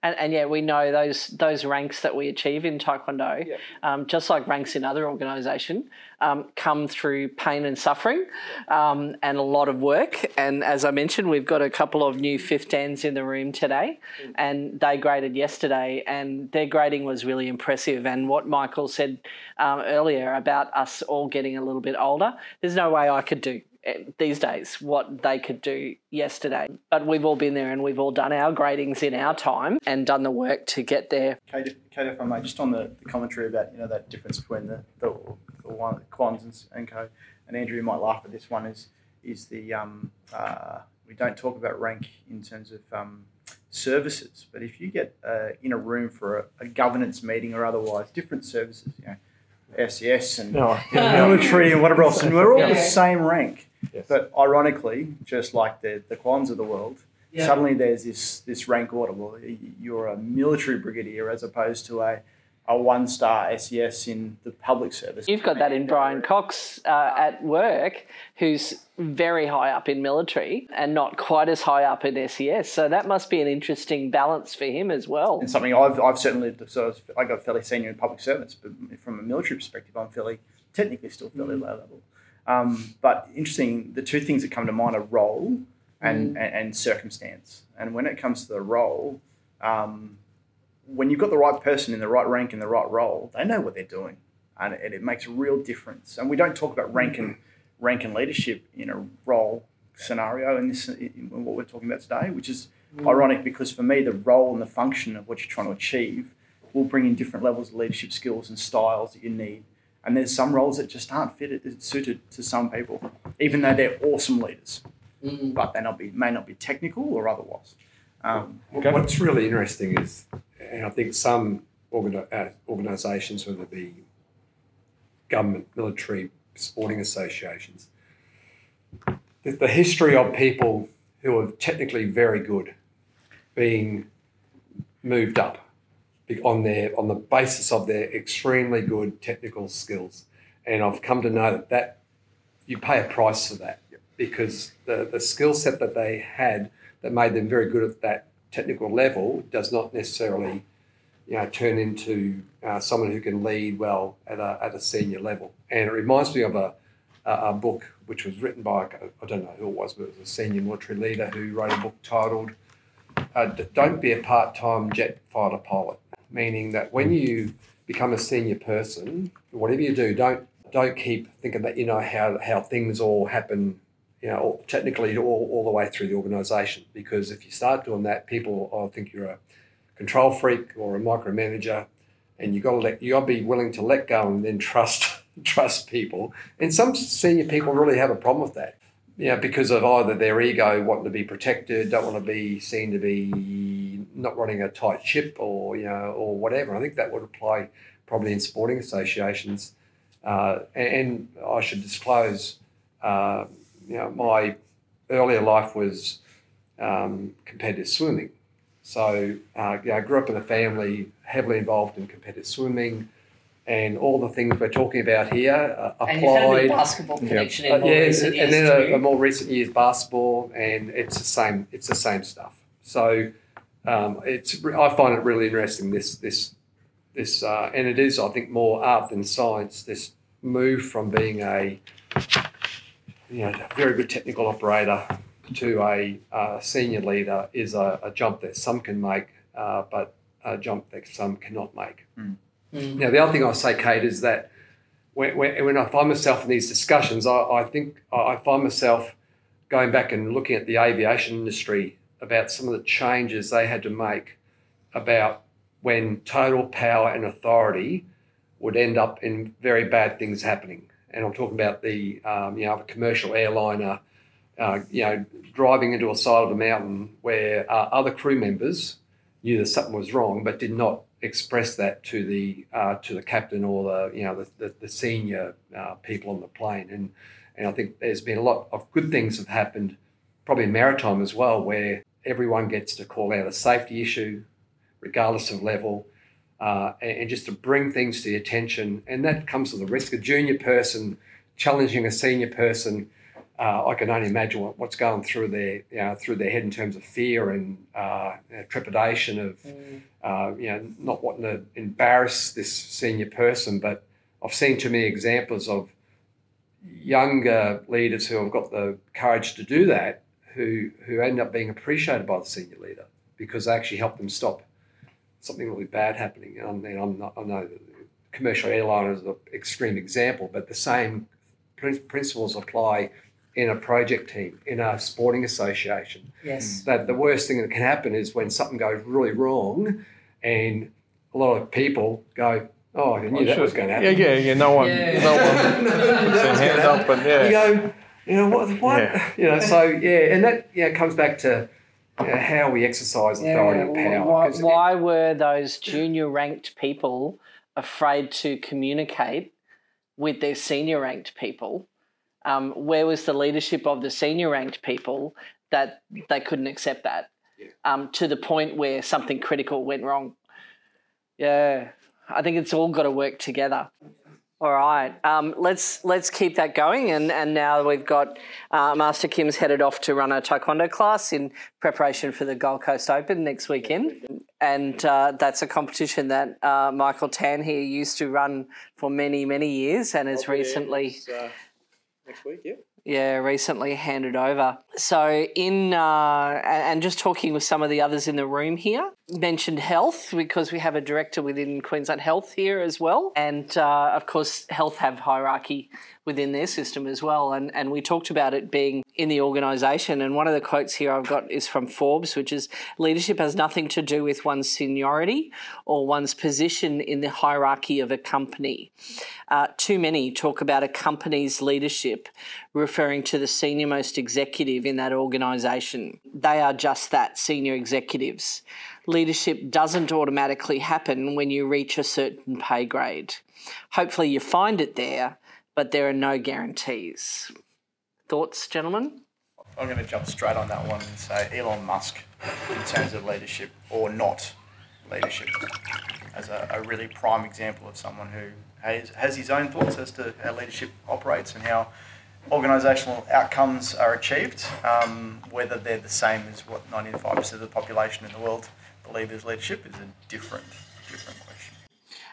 And, and yeah, we know those those ranks that we achieve in Taekwondo, Yep. um, just like ranks in other organisation, um, come through pain and suffering um, and a lot of work. And as I mentioned, we've got a couple of new 15s in the room today, and they graded yesterday, and their grading was really impressive. And what Michael said um, earlier about us all getting a little bit older, there's no way I could do these days what they could do yesterday. But we've all been there and we've all done our gradings in our time and done the work to get there. Kate, Kate, if I may, just on the, the commentary about you know that difference between the the, the one Kwans and, and co. And Andrew, might laugh at this one is is the um, uh, we don't talk about rank in terms of um, services, but if you get uh, in a room for a, a governance meeting or otherwise, different services, you know, SES and No. you military and whatever else, and we're all the same rank. Yes. But ironically, just like the the Kwans of the world, suddenly there's this this rank order. Well, you're a military brigadier as opposed to a a one star SES in the public service. You've got that in Brian Cox uh, at work, who's very high up in military and not quite as high up in SES. So that must be an interesting balance for him as well. and something I've, I've certainly. So I got fairly senior in public service, but from a military perspective, I'm fairly technically still fairly low level. Um, but interesting, the two things that come to mind are role and, and, and circumstance. And when it comes to the role, um, when you've got the right person in the right rank in the right role, they know what they're doing, and it, it makes a real difference. And we don't talk about rank and rank and leadership in a role scenario in this in what we're talking about today, which is ironic because for me the role and the function of what you're trying to achieve will bring in different levels of leadership skills and styles that you need. And there's some roles that just aren't fitted suited to some people, even though they're awesome leaders, but they not be may not be technical or otherwise. Um, What's really interesting is, and I think some uh, organisations, whether it be government, military, sporting associations, the, the history of people who are technically very good being moved up on their on the basis of their extremely good technical skills, and I've come to know that that you pay a price for that because the, the skill set that they had that made them very good at that technical level does not necessarily you know turn into uh, someone who can lead well at a, at a senior level. And it reminds me of a, a, a book which was written by I don't know who it was but it was a senior military leader who wrote a book titled uh, don't be a part-time jet fighter pilot meaning that when you become a senior person whatever you do don't don't keep thinking that you know how, how things all happen you know, technically all, all the way through the organisation. Because if you start doing that, people will think you're a control freak or a micromanager, and you've got to let you've got to be willing to let go and then trust trust people. And some senior people really have a problem with that, you know, because of either their ego wanting to be protected, don't want to be seen to be not running a tight ship, or you know, or whatever. I think that would apply probably in sporting associations. Uh, and I should disclose. Uh, you know, my earlier life was um, competitive swimming. So, uh, know, I grew up in a family heavily involved in competitive swimming, and all the things we're talking about here uh, And you've a applied. basketball connection Uh, in more yeah, recent and then a, a more recent years basketball, and it's the same. It's the same stuff. So um, it's I find it really interesting. This this this, uh, and it is I think more art than science. This move from being a you know a very good technical operator to a uh, senior leader is a, a jump that some can make, uh, but a jump that some cannot make. Mm. Now, the other thing I'll say, Kate, is that when, when, when I find myself in these discussions, I, I think I find myself going back and looking at the aviation industry about some of the changes they had to make about when total power and authority would end up in very bad things happening. And I'm talking about the, um, you know, a commercial airliner, uh, you know, driving into a side of a mountain where uh, other crew members knew that something was wrong, but did not express that to the uh, to the captain or the you know the, the, the senior uh, people on the plane. And and I think there's been a lot of good things have happened, probably in maritime as well, where everyone gets to call out a safety issue, regardless of level, uh, and, just to bring things to the attention. And that comes with the risk. A junior person challenging a senior person uh, I can only imagine what, what's going through their you know, through their head in terms of fear and uh, trepidation of uh, you know not wanting to embarrass this senior person. But I've seen too many examples of younger leaders who have got the courage to do that, who who end up being appreciated by the senior leader because they actually help them stop something really bad happening. And I mean, I'm not, I know that commercial airline is an extreme example, but the same principles apply in a project team, in a sporting association. Yes. Hmm. That the worst thing that can happen is when something goes really wrong, and a lot of people go, "Oh, I knew that was going to happen." yeah, yeah. No one, Yeah. no one No, no, puts their hand gonna up and you yeah. go, you know what? What? Yeah. You know, so yeah, and that yeah comes back to you know, how we exercise authority and power. Why, 'Cause it- why were those junior ranked people afraid to communicate with their senior ranked people? Um, where was the leadership of the senior ranked people that they couldn't accept that um, to the point where something critical went wrong? Yeah, I think it's all got to work together. All right, um, let's let's keep that going, and and now we've got uh, Master Kim's headed off to run a taekwondo class in preparation for the Gold Coast Open next weekend, and uh, that's a competition that uh, Michael Tan here used to run for many many years, and has recently next week, yeah. Yeah, recently handed over. So, in uh, and just talking with some of the others in the room here, mentioned health because we have a director within Queensland Health here as well, and uh, of course, health have hierarchy within their system as well. And and we talked about it being in the organisation. And one of the quotes here I've got is from Forbes, which is leadership has nothing to do with one's seniority or one's position in the hierarchy of a company. Uh, too many talk about a company's leadership referring to the senior most executive in that organisation. They are just that, senior executives. Leadership doesn't automatically happen when you reach a certain pay grade. Hopefully, you find it there, but there are no guarantees. Thoughts, gentlemen? I'm going to jump straight on that one and say Elon Musk, in terms of leadership or not leadership, as a, a really prime example of someone who has, has his own thoughts as to how leadership operates and how organisational outcomes are achieved, um, whether they're the same as what 95% of the population in the world believe is leadership is a different, different question.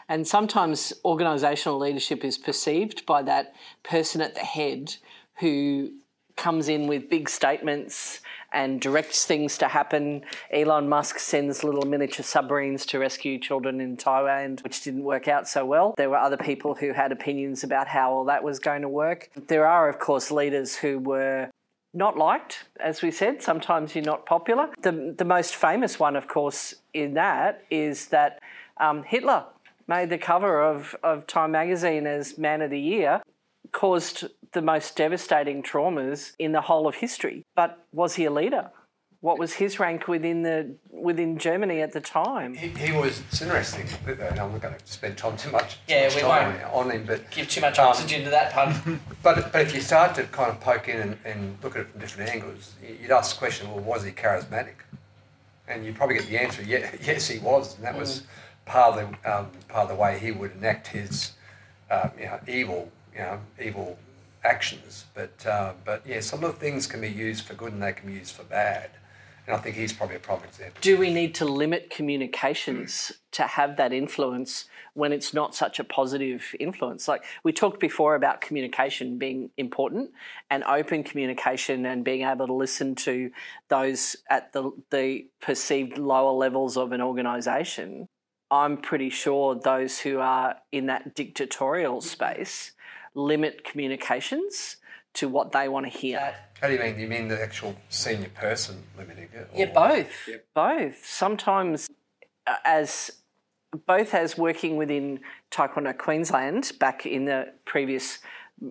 And sometimes organisational leadership is perceived by that person at the head who comes in with big statements and directs things to happen. Elon Musk sends little miniature submarines to rescue children in Thailand, which didn't work out so well. There were other people who had opinions about how all that was going to work. There are, of course, leaders who were not liked, as we said. Sometimes you're not popular. The, the most famous one, of course, in that is that um, Hitler made the cover of, of Time magazine as Man of the Year, caused the most devastating traumas in the whole of history. But was he a leader? What was his rank within the within Germany at the time? He, he was. It's interesting. and I'm not going to spend time too much. too Yeah, much we time on him, but Give too much Um, oxygen to that pun. but but if you start to kind of poke in and, and look at it from different angles, you'd ask the question: Well, was he charismatic? And you probably get the answer: yeah, yes, he was, and that was part of the um, part of the way he would enact his um, you know, evil you know evil actions. But uh, but yeah, some of the things can be used for good and they can be used for bad. And I think he's probably a prime example. Do we need to limit communications to have that influence when it's not such a positive influence? Like we talked before about communication being important and open communication and being able to listen to those at the, the perceived lower levels of an organisation. I'm pretty sure those who are in that dictatorial space limit communications to what they want to hear. How do you mean? Do you mean the actual senior person limiting it? Yeah, or- both. Both. Sometimes, uh, as both as working within Taekwondo Queensland back in the previous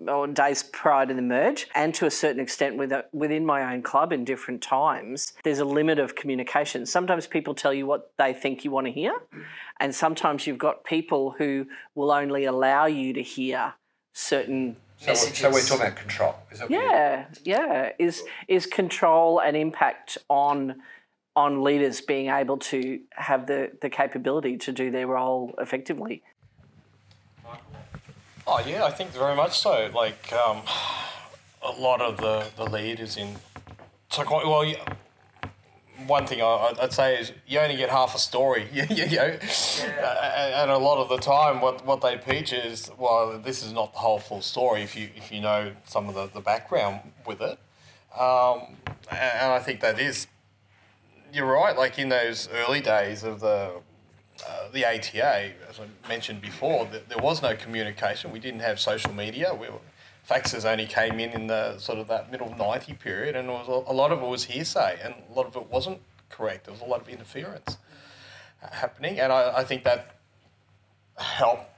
or days prior to the merge, and to a certain extent with within my own club in different times, there's a limit of communication. Sometimes people tell you what they think you want to hear, and sometimes you've got people who will only allow you to hear certain So, we're- so we're talking about control. Is that what yeah, yeah. Is is control and impact on on leaders being able to have the, the capability to do their role effectively? Oh yeah, I think very much so. Like, um, a lot of the, the leaders in psychology, well, you, one thing I, would say is you only get half a story. you, you know? Yeah. And a lot of the time, what, what they preach is, well, this is not the whole full story if you if you know some of the, the background with it. Um, and I think that is, you're right. Like in those early days of the uh, the ATA, as I mentioned before, there was no communication. We didn't have social media. We were, faxes only came in in the sort of that middle 90 period, and was a, a lot of it was hearsay, and a lot of it wasn't correct. There was a lot of interference happening, and I, I think that helped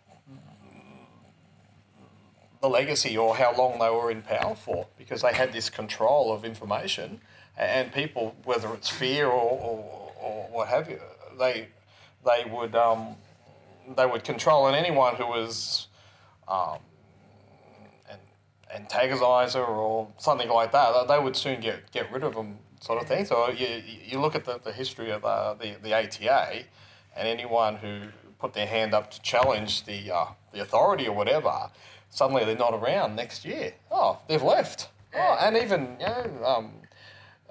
the legacy or how long they were in power for because they had this control of information and people, whether it's fear or, or, or what have you, they they would um, they would control, and anyone who was um, antagonizer or something like that, they would soon get, get rid of them, sort of thing. So you, you look at the, the history of the, the, the ATA, and anyone who put their hand up to challenge the uh, the authority or whatever, suddenly they're not around next year. Oh, they've left. Oh, and even you know. Um,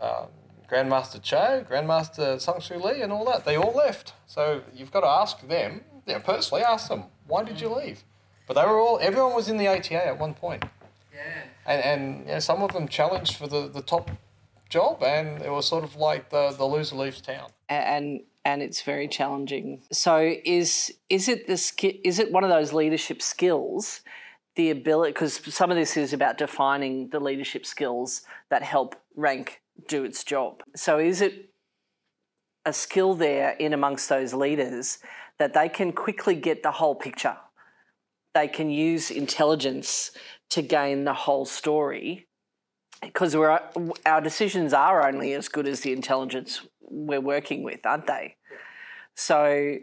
um, Grandmaster Chow, Grandmaster Sung Soo Lee, and all that. They all left. So you've got to ask them, you know, personally ask them, why did you leave? But they were all, everyone was in the ATA at one point. Yeah. And, and you know, some of them challenged for the, the top job, and it was sort of like the, the loser leaves town. And and it's very challenging. So is is it the is it one of those leadership skills, the ability because some of this is about defining the leadership skills that help rank do its job. So is it a skill there in amongst those leaders that they can quickly get the whole picture? They can use intelligence to gain the whole story because we're, our decisions are only as good as the intelligence we're working with, aren't they? So,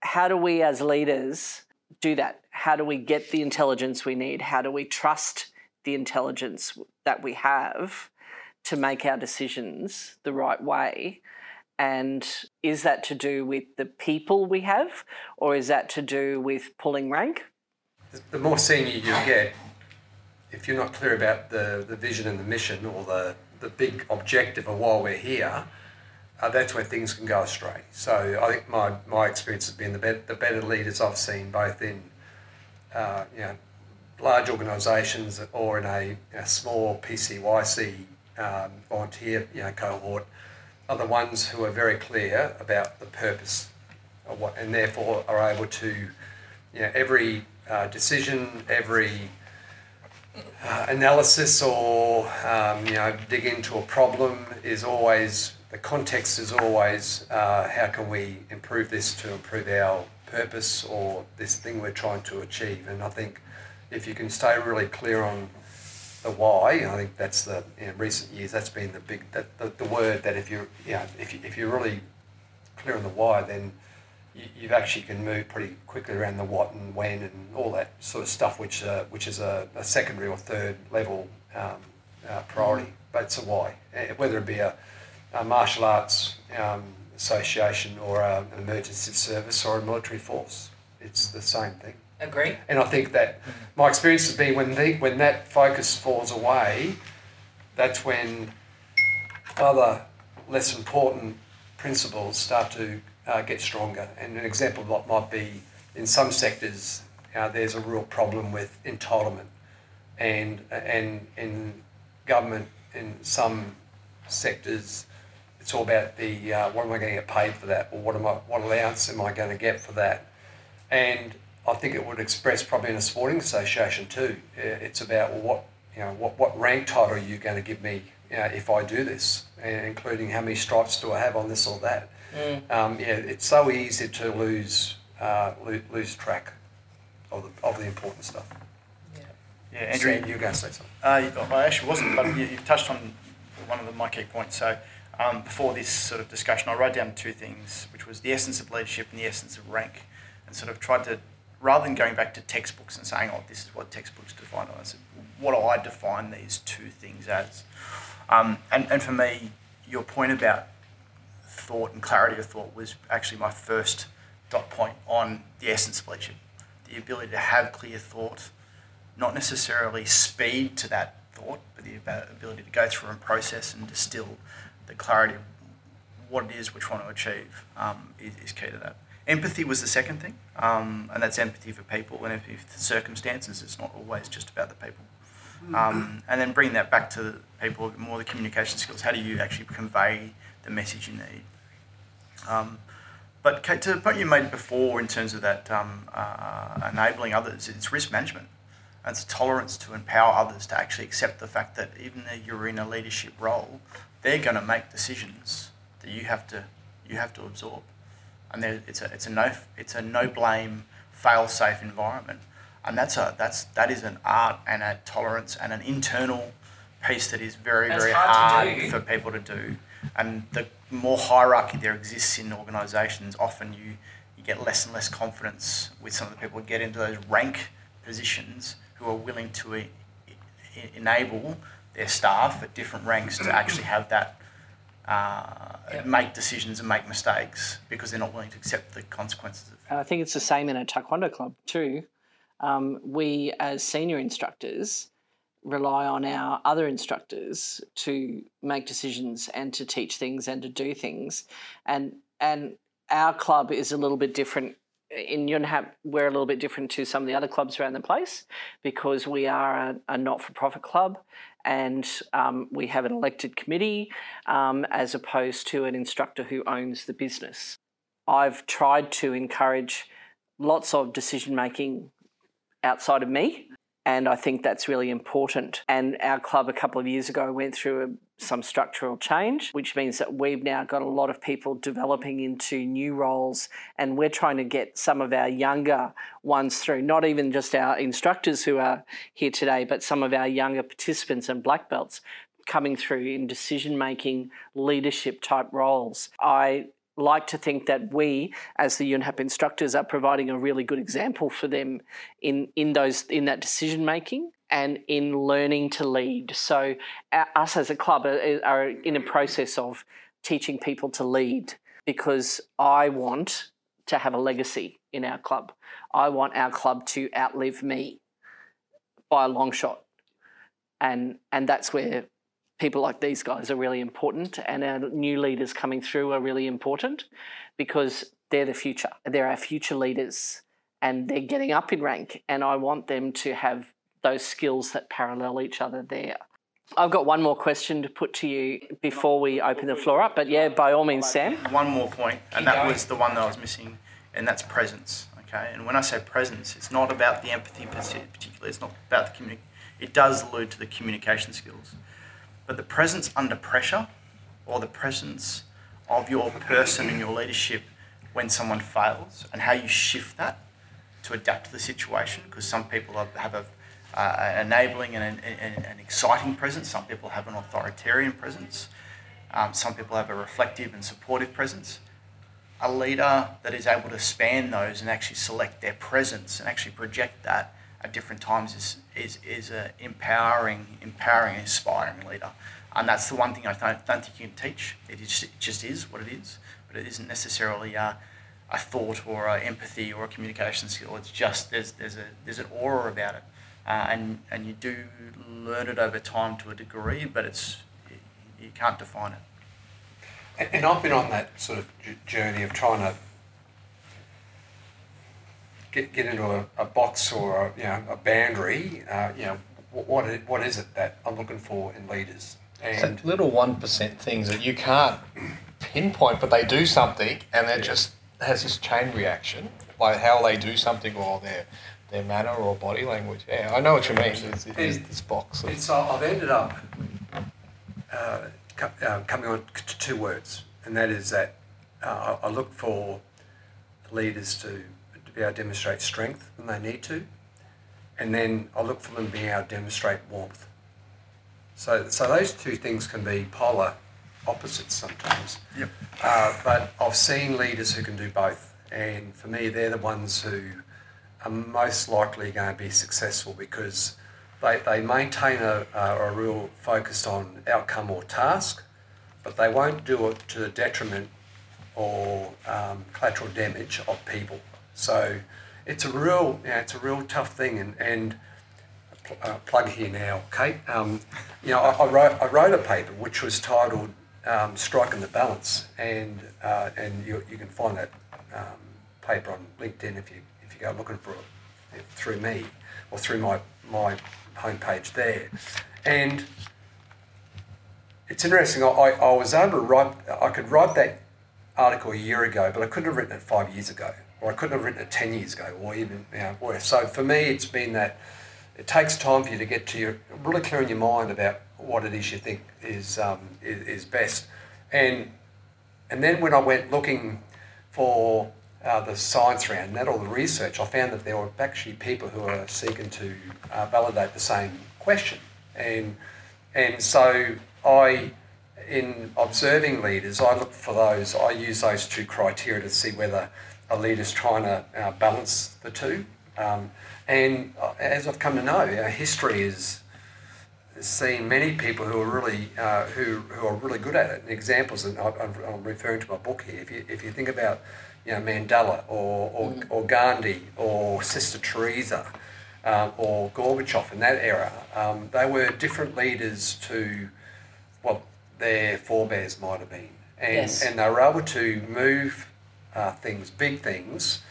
how do we as leaders do that? How do we get the intelligence we need? How do we trust the intelligence that we have to make our decisions the right way? And is that to do with the people we have, or is that to do with pulling rank? The more senior you get, if you're not clear about the, the vision and the mission or the, the big objective of why we're here, uh, that's where things can go astray. So I think my, my experience has been the, the better leaders I've seen both in uh, you know, large organisations or in a, a small PCYC um, volunteer you know, cohort are the ones who are very clear about the purpose what, and therefore are able to, you know, every uh, decision, every uh, analysis or um, you know dig into a problem is always the context is always uh, how can we improve this to improve our purpose or this thing we're trying to achieve and I think if you can stay really clear on the why. I think that's the in recent years that's been the big that the, the word that if you're you know, if you if you're really clear on the why, then you, you actually can move pretty quickly around the what and when and all that sort of stuff, which uh, which is a, a secondary or third level um, uh, priority. But it's a why, uh, whether it be a, a martial arts um, association or a, an emergency service or a military force. It's the same thing. Agree. And I think that my experience has been when the, when that focus falls away, that's when other less important principles start to uh, get stronger. And an example of what might be in some sectors, uh, there's a real problem with entitlement, and and in government in some sectors, it's all about the uh, what am I going to get paid for that, or what am I what allowance am I going to get for that, and I think it would express probably in a sporting association too. It's about well, what you know, what, what rank title are you going to give me you know, if I do this, including how many stripes do I have on this or that. Mm. Um, yeah, it's so easy to lose uh, lose, lose track of the, of the important stuff. Yeah, yeah Andrew, so you're going to say something. Uh, I actually wasn't, but you, have touched on one of the, my key points. So um, before this sort of discussion, I wrote down two things, which was the essence of leadership and the essence of rank, and sort of tried to rather than going back to textbooks and saying, oh, this is what textbooks define, I said, what do I define these two things as? Um, and, and for me, your point about thought and clarity of thought was actually my first dot point on the essence of leadership. The ability to have clear thought, not necessarily speed to that thought but the ability to go through and process and distill the clarity of what it is we're trying to achieve um, is, is, key to that. Empathy was the second thing, um, and that's empathy for people and empathy for circumstances. It's not always just about the people. Um, and then bring that back to people, more the communication skills. How do you actually convey the message you need? Um, but to the point you made before in terms of that um, uh, enabling others, it's risk management. And it's tolerance to empower others to actually accept the fact that even though you're in a leadership role, they're going to make decisions that you have to you have to absorb. And it's a it's a no it's a no blame, fail safe environment and that's a that's that is an art and a tolerance and an internal piece that is very very hard, hard for people to do. And the more hierarchy there exists in organisations, often you you get less and less confidence with some of the people who get into those rank positions who are willing to e- enable their staff at different ranks to actually have that uh, yep. make decisions and make mistakes because they're not willing to accept the consequences. And I think it's the same in a taekwondo club too um, we as senior instructors rely on our other instructors to make decisions and to teach things and to do things and and our club is a little bit different in Yunhap, we're a little bit different to some of the other clubs around the place because we are a, a not for profit club and um, we have an elected committee um, as opposed to an instructor who owns the business. I've tried to encourage lots of decision making outside of me. And I think that's really important. And our club a couple of years ago went through a, some structural change, which means that we've now got a lot of people developing into new roles. And we're trying to get some of our younger ones through, not even just our instructors who are here today, but some of our younger participants and black belts coming through in decision making leadership type roles. I like to think that we, as the UNHAP instructors, are providing a really good example for them in in those in that decision making and in learning to lead. So, us as a club are, are in a process of teaching people to lead because I want to have a legacy in our club. I want our club to outlive me by a long shot. And and that's where people like these guys are really important, and our new leaders coming through are really important because they're the future. They're our future leaders, and they're getting up in rank. And I want them to have those skills that parallel each other there. I've got one more question to put to you before we open the floor up, but yeah, by all means, Sam. One more point, and that was the one that I was missing, and that's presence. Okay, and when I say presence, it's not about the empathy particularly. It's not about the communication. It does allude to the communication skills. But the presence under pressure or the presence of your person and your leadership when someone fails and how you shift that to adapt to the situation because some people have a, uh, an enabling and an, an, exciting presence, some people have an authoritarian presence, um, some people have a reflective and supportive presence. A leader that is able to span those and actually select their presence and actually project that at different times is is is an empowering, empowering, inspiring leader, and that's the one thing I don't, don't think you can teach. It, is, it just is what it is, but it isn't necessarily a, a thought or a empathy or a communication skill. It's just there's there's a there's an aura about it, uh, and and you do learn it over time to a degree, but it's you can't define it. And, and I've been on that sort of journey of trying to get, get into a, a box or a, you know, a boundary, uh, you know, what, what is it that I'm looking for in leaders? And so little 1% things that you can't pinpoint, but they do something and it yeah. just has this chain reaction by how they do something or their their manner or body language. Yeah, I know what you mean. It's, it's this box. Of... It's, I've ended up uh, uh, coming on to two words, and that is that uh, I look for leaders to be able to demonstrate strength when they need to, and then I look for them being able to demonstrate warmth. So, so those two things can be polar opposites sometimes. Yep. Uh, but I've seen leaders who can do both, and for me, they're the ones who are most likely going to be successful because they, they maintain a, a, a real focus on outcome or task, but they won't do it to the detriment or um, collateral damage of people. So it's a real, you know, it's a real tough thing, and, and uh, plug here now, Kate. Um, you know, I, I, wrote I wrote a paper which was titled um, "Striking the Balance," and uh, and you, you can find that um, paper on LinkedIn if you if you go looking for it through me or through my my homepage there, and it's interesting. I, I was able to write. I could write that article a year ago, but I couldn't have written it five years ago, or I couldn't have written it ten years ago, or even you know, worse. So for me, it's been that it takes time for you to get to your really clear in your mind about what it is you think is um, is, is, best, and and then when I went looking for uh, the science around that or the research, I found that there were actually people who are seeking to uh, validate the same question, and and so I in observing leaders, I look for those, I use those two criteria to see whether a leader's trying to uh, balance the two. Um, and uh, as I've come to know, our history is seen many people who are really uh, who, who are really good at it. And examples, and I'm referring to my book here. If you, if you think about you know Mandela or or, mm. or Gandhi or Sister Teresa um, or Gorbachev in that era, um, they were different leaders to what their forebears might have been. And, yes. and they were able to move uh, things, big things,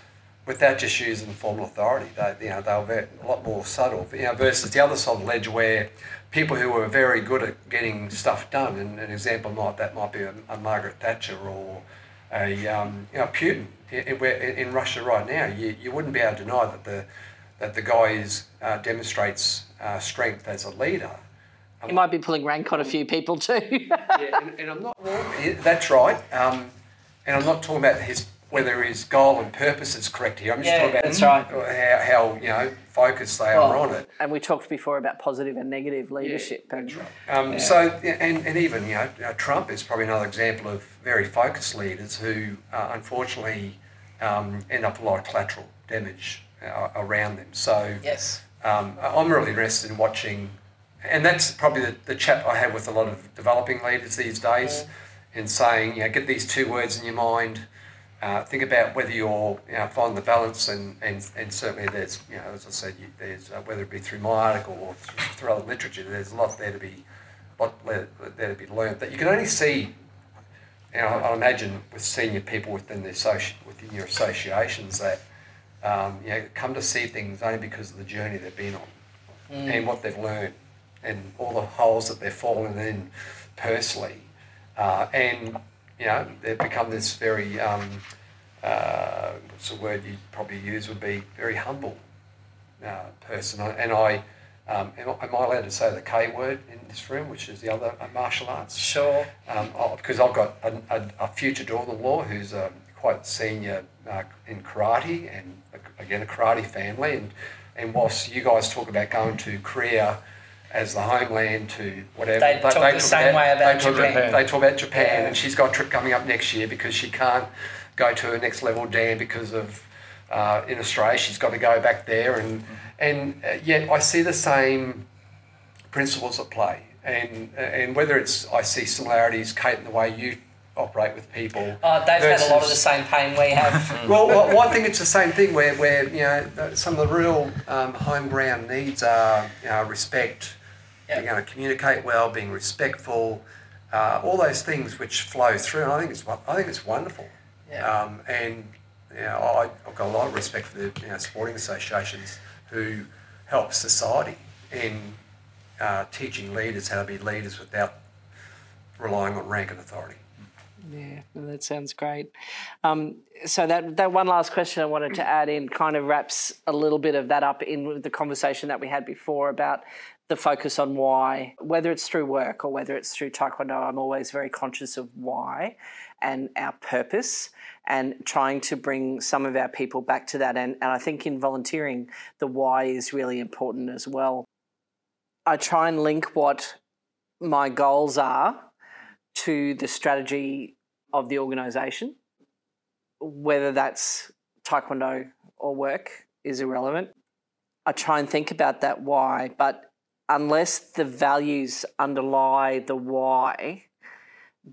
without just using formal authority. They, you know, they were very, a lot more subtle. You know, versus the other side of the ledge where people who were very good at getting stuff done, and an example might that might be a, a Margaret Thatcher or a um, you know, Putin in, in, Russia right now. You, you wouldn't be able to deny that the that the guy is, uh, demonstrates uh, strength as a leader. He might be pulling rank on a few people too. yeah, and, and, I'm not. That's right. Um, and I'm not talking about his whether his goal and purpose is correct here. I'm just yeah, talking about that's right. how, how you know focused they well, are on it. And we talked before about positive and negative leadership. Yeah, and, right. um, yeah. So and, and even you know Trump is probably another example of very focused leaders who uh, unfortunately um, end up with a lot of collateral damage uh, around them. So yes, um, I'm really interested in watching and that's probably the, the chat I have with a lot of developing leaders these days, yeah. in saying, you know, get these two words in your mind, uh, think about whether you're, you know, find the balance, and, and, and certainly there's, you know, as I said, you, there's uh, whether it be through my article or through other literature, there's a lot there to be, lot there to be learned that you can only see. You know, I imagine with senior people within the associ- within your associations that um, you know come to see things only because of the journey they've been on mm. and what they've learned and all the holes that they've fallen in personally. Uh, and, you know, they've become this very, um, uh, what's the word you'd probably use would be very humble uh, person. And I, um, am, I, allowed to say the K word in this room, which is the other uh, martial arts? Sure. Um, because I've got a, a, a future daughter-in-law who's um, quite senior uh, in karate and, again, a karate family. And, and whilst you guys talk about going to Korea, as the homeland to whatever. They, talk they the same about, way about they Japan. They talk about Japan, yeah. and she's got a trip coming up next year because she can't go to her next level dan because of uh, in Australia. She's got to go back there, and mm-hmm. and uh, yet I see the same principles at play, and and whether it's I see similarities, Kate, in the way you operate with people. Oh, they've versus, had a lot of the same pain we have. well, well, I think it's the same thing where, where you know some of the real um, home ground needs are you know, respect, yep. being able to communicate well, being respectful, uh, all those things which flow through. And I think it's I think it's wonderful. Yeah. Um, and you know, I, have got a lot of respect for the you know, sporting associations who help society in uh, teaching leaders how to be leaders without relying on rank and authority. Yeah, that sounds great. Um, so that that one last question I wanted to add in kind of wraps a little bit of that up in the conversation that we had before about the focus on why, whether it's through work or whether it's through Taekwondo, I'm always very conscious of why and our purpose and trying to bring some of our people back to that. And, and I think in volunteering, the why is really important as well. I try and link what my goals are to the strategy of the organisation, whether that's Taekwondo or work is irrelevant. I try and think about that why, but unless the values underlie the why,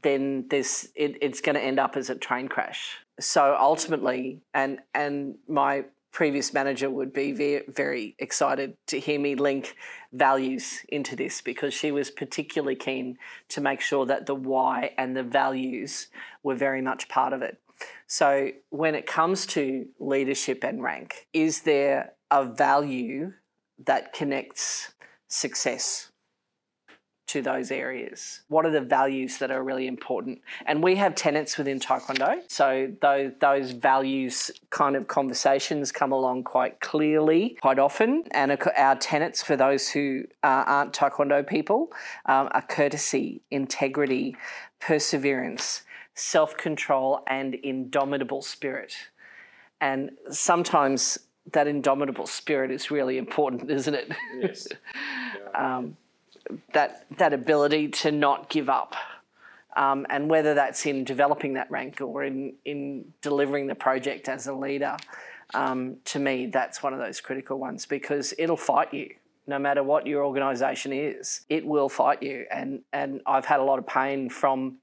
then this it, it's going to end up as a train crash. So ultimately, and and my previous manager would be very, very excited to hear me link values into this because she was particularly keen to make sure that the why and the values were very much part of it. So, when it comes to leadership and rank, is there a value that connects success to those areas? What are the values that are really important? And we have tenets within Taekwondo. So those, those values kind of conversations come along quite clearly, quite often. And our tenets for those who uh, aren't Taekwondo people um, are courtesy, integrity, perseverance, self control, and indomitable spirit. And sometimes that indomitable spirit is really important, isn't it? Yes. Yeah. um, that that ability to not give up. Um, and whether that's in developing that rank or in, in delivering the project as a leader, um, to me, that's one of those critical ones because it'll fight you no matter what your organisation is. It will fight you, and and I've had a lot of pain from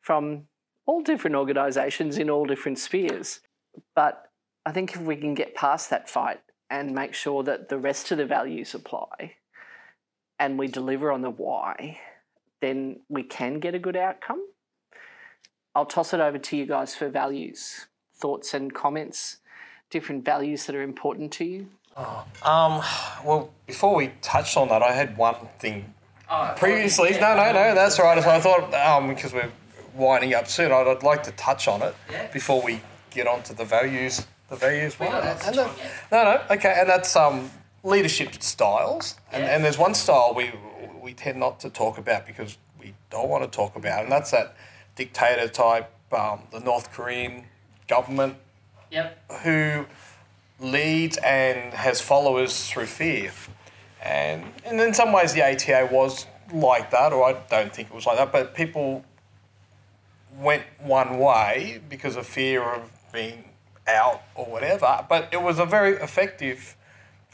from all different organisations in all different spheres. But I think if we can get past that fight and make sure that the rest of the values apply, and we deliver on the why, then we can get a good outcome. I'll toss it over to you guys for values, thoughts, and comments, different values that are important to you. Oh, um, well, before we touched on that, I had one thing oh, previously. No, no, no, that's right. So I thought, um, because we're winding up soon, I'd, I'd like to touch on it yeah. before we get on to the values. The values one. no, no, okay, and that's um, leadership styles, and, yeah. and there's one style we we tend not to talk about because we don't want to talk about, and that's that dictator type, um, the North Korean government, yep. who leads and has followers through fear, and and in some ways the ATA was like that, or I don't think it was like that, but people went one way because of fear of being out or whatever, but it was a very effective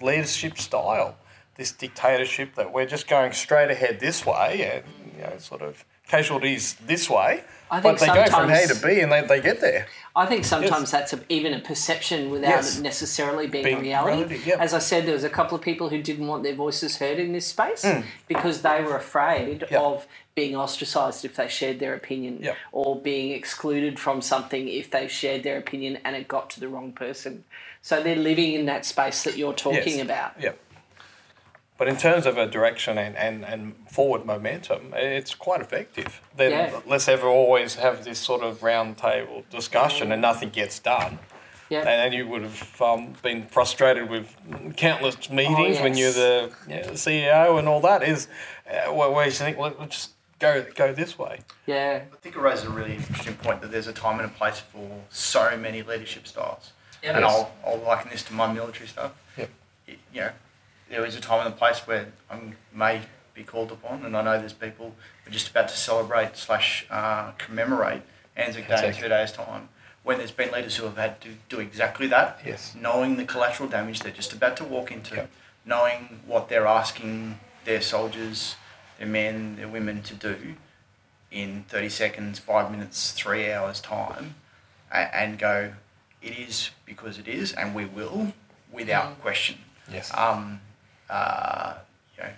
leadership style, this dictatorship that we're just going straight ahead this way and you know sort of casualties this way. I think but they go from A to B and they, they get there. I think sometimes yes. that's a, even a perception without yes. it necessarily being, being reality. reality yep. As I said, there was a couple of people who didn't want their voices heard in this space mm. because they were afraid yep. of being ostracised if they shared their opinion yep. or being excluded from something if they shared their opinion and it got to the wrong person. So they're living in that space that you're talking yes. about. Yep. But in terms of a direction and, and, and forward momentum, it's quite effective. Then yeah. let's ever always have this sort of round table discussion and nothing gets done. Yeah. And you would have um, been frustrated with countless meetings oh, yes. when you're the, you know, the, CEO and all that. Is uh, where you think, let's just go go this way. Yeah. I think it raises a really interesting point that there's a time and a place for so many leadership styles. Yep. And I'll, I'll liken this to my military stuff. Yep. You know, there is a time and a place where I may be called upon, and I know there's people who are just about to celebrate slash uh, commemorate Anzac Day in two days' time. When there's been leaders who have had to do exactly that, yes. knowing the collateral damage they're just about to walk into, yep. knowing what they're asking their soldiers, their men, their women to do in 30 seconds, five minutes, three hours' time, and go, it is because it is, and we will, without mm. question. Yes. Um, uh, you know,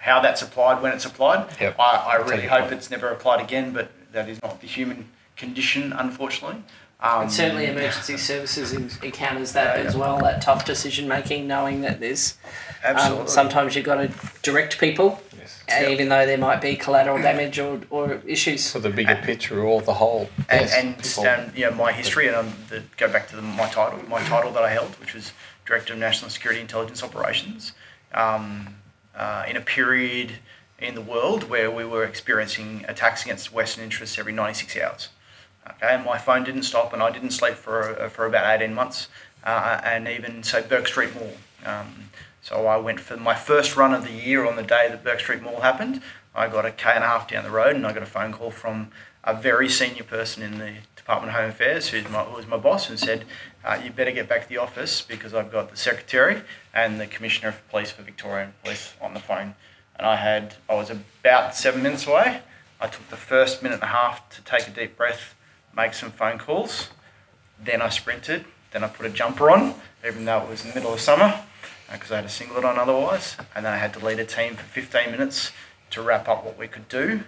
how that's applied when it's applied. Yep. I, I really hope point. it's never applied again, but that is not the human condition, unfortunately. Um, and certainly, emergency services encounters that yeah, as well. That tough decision making, knowing that there's um, sometimes you've got to direct people, yes. even though there might be collateral damage or, or issues. For the bigger and, picture or the whole. And, yes, and, and you know, my history, and um, the, go back to the, my title, my title that I held, which was Director of National Security Intelligence Operations um, uh, in a period in the world where we were experiencing attacks against Western interests every 96 hours. Okay, and my phone didn't stop, and I didn't sleep for uh, for about 18 months, uh, and even so, Bourke Street Mall. Um, so I went for my first run of the year on the day that Bourke Street Mall happened. I got a k and a half down the road, and I got a phone call from a very senior person in the Department of Home Affairs, who's my, who was my boss, and said, uh, "You better get back to the office because I've got the secretary and the commissioner of police for Victorian Police on the phone." And I had, I was about seven minutes away. I took the first minute and a half to take a deep breath, make some phone calls. Then I sprinted Then I put a jumper on, even though it was in the middle of summer, because I had a singlet on otherwise. And then I had to lead a team for 15 minutes to wrap up what we could do.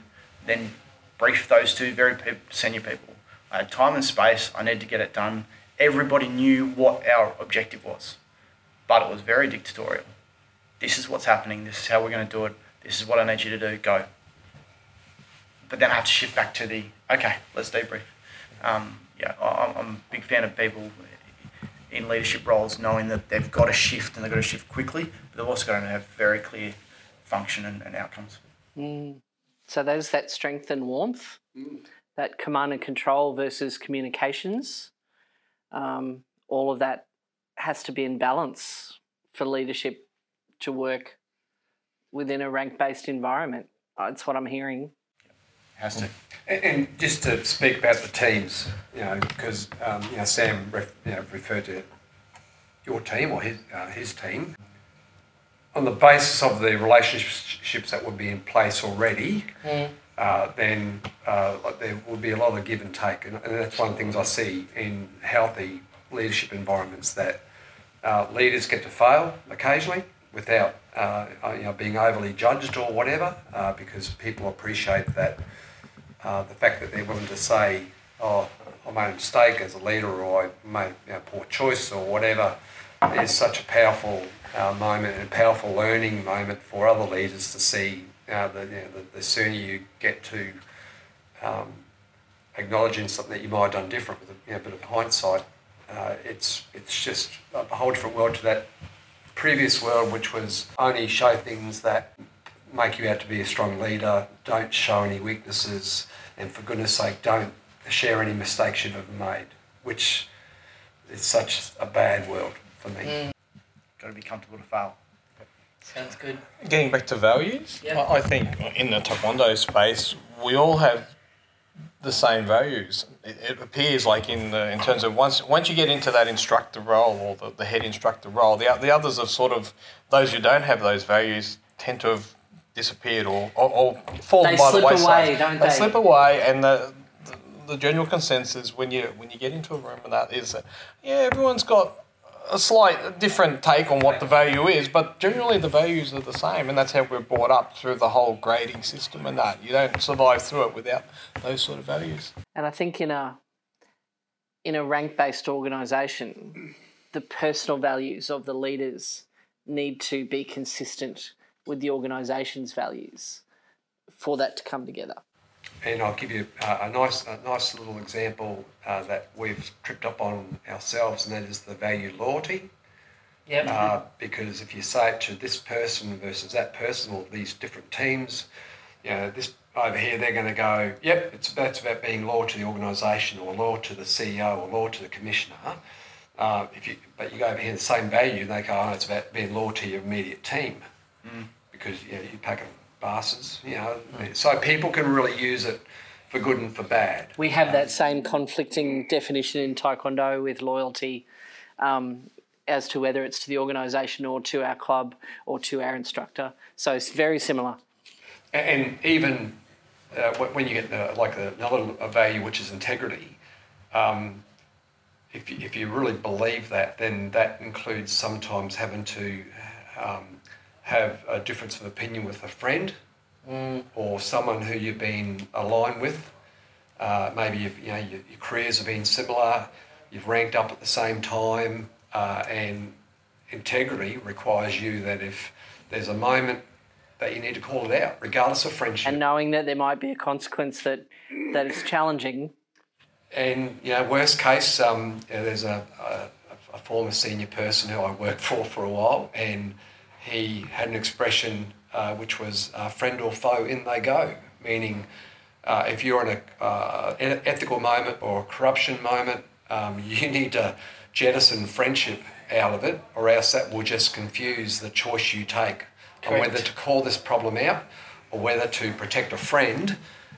Then brief those two very pe- senior people. I had time and space. I needed to get it done. Everybody knew what our objective was, but it was very dictatorial. This is what's happening. This is how we're going to do it. This is what I need you to do. Go. But then I have to shift back to the okay. Let's debrief. Um, yeah, I'm a big fan of people in leadership roles knowing that they've got to shift and they've got to shift quickly, but they've also got to have very clear function and, and outcomes. Mm. So there's that strength and warmth, mm. that command and control versus communications. Um, all of that has to be in balance for leadership to work within a rank based environment. Uh, That's what I'm hearing. Has to. And, and just to speak about the teams, you know, because um, you know Sam ref, you know, referred to your team or his uh, his team on the basis of the relationships that would be in place already. Uh, then uh, like there will be a lot of give and take, and, and that's one of the things I see in healthy leadership environments that uh, leaders get to fail occasionally without uh, you know being overly judged or whatever, uh, because people appreciate that uh, the fact that they're willing to say, "Oh, I made a mistake as a leader, or I made a poor choice, or whatever," is such a powerful uh, moment and a powerful learning moment for other leaders to see. Uh, the, you know, the, the sooner you get to um, acknowledging something that you might have done different with a you know, bit of hindsight, uh, it's it's just a whole different world to that previous world, which was only show things that make you out to be a strong leader, don't show any weaknesses, and for goodness sake, don't share any mistakes you've ever made, which is such a bad world for me. Mm. Got to be comfortable to fail. Sounds good. Getting back to values, Yeah. I I think in the taekwondo space, we all have the same values. It, it appears like in the, in terms of once once you get into that instructor role or the, the head instructor role, the the others are sort of those who don't have those values tend to have disappeared or or, or fallen They by slip the wayside. They slip away, don't they? they? slip away, and the, the the general consensus when you when you get into a room and that is that yeah, everyone's got a slight different take on what the value is, but generally the values are the same, and that's how we're brought up through the whole grading system and that. You don't survive through it without those sort of values. And I think in a in a rank based organisation, the personal values of the leaders need to be consistent with the organisation's values for that to come together. And I'll give you uh, a nice, a nice little example uh, that we've tripped up on ourselves, and that is the value loyalty. Yep. Uh, because if you say it to this person versus that person, or these different teams, you know, this over here, they're going to go, yep, it's that's about being loyal to the organisation, or loyal to the CEO, or loyal to the commissioner. Uh, if you, but you go over here, the same value, they go, oh, it's about being loyal to your immediate team, because you know, you pack of bastards, you know. So people can really use it for good and for bad. we have that same conflicting definition in Taekwondo with loyalty um, as to whether it's to the organisation or to our club or to our instructor. So it's very similar. A- And even uh, when you get the, like the, another value, which is integrity, um, if, you, if you really believe that, then that includes sometimes having to um, have a difference of opinion with a friend or someone who you've been aligned with. Uh, maybe you've, you know, your, your careers have been similar, you've ranked up at the same time, uh, and integrity requires you that if there's a moment that you need to call it out, regardless of friendship. And knowing that there might be a consequence that that is challenging. And you know, worst case, um, you know, there's a, a, a former senior person who I worked for for a while, and he had an expression uh, which was uh, "friend or foe, in they go," meaning uh, if you're in a uh, an ethical moment or a corruption moment, um, you need to jettison friendship out of it, or else that will just confuse the choice you take on whether to call this problem out or whether to protect a friend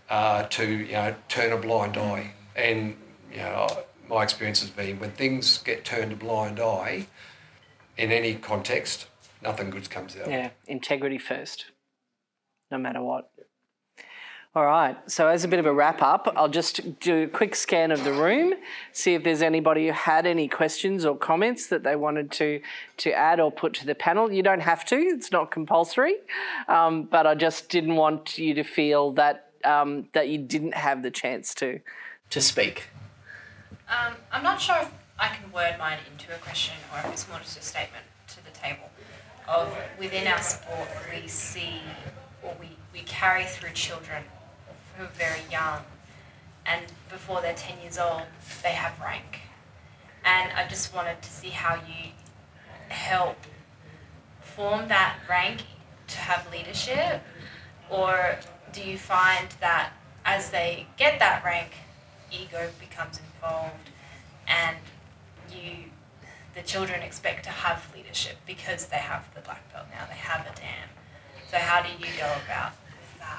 uh, to you know turn a blind eye. And you know my experience has been when things get turned a blind eye in any context, nothing good comes out. Yeah, integrity first, no matter what. All right. So, as a bit of a wrap up, I'll just do a quick scan of the room, see if there's anybody who had any questions or comments that they wanted to to add or put to the panel. You don't have to; it's not compulsory. Um, but I just didn't want you to feel that um, that you didn't have the chance to to speak. Um, I'm not sure if I can word mine into a question or if it's more just a statement to the table. Of within our sport, we see or we, we carry through children who are very young, and before they're 10 years old, they have rank. And I just wanted to see how you help form that rank to have leadership, or do you find that as they get that rank, ego becomes involved and you the children expect to have leadership because they have the black belt now, they have a dan. So how do you go about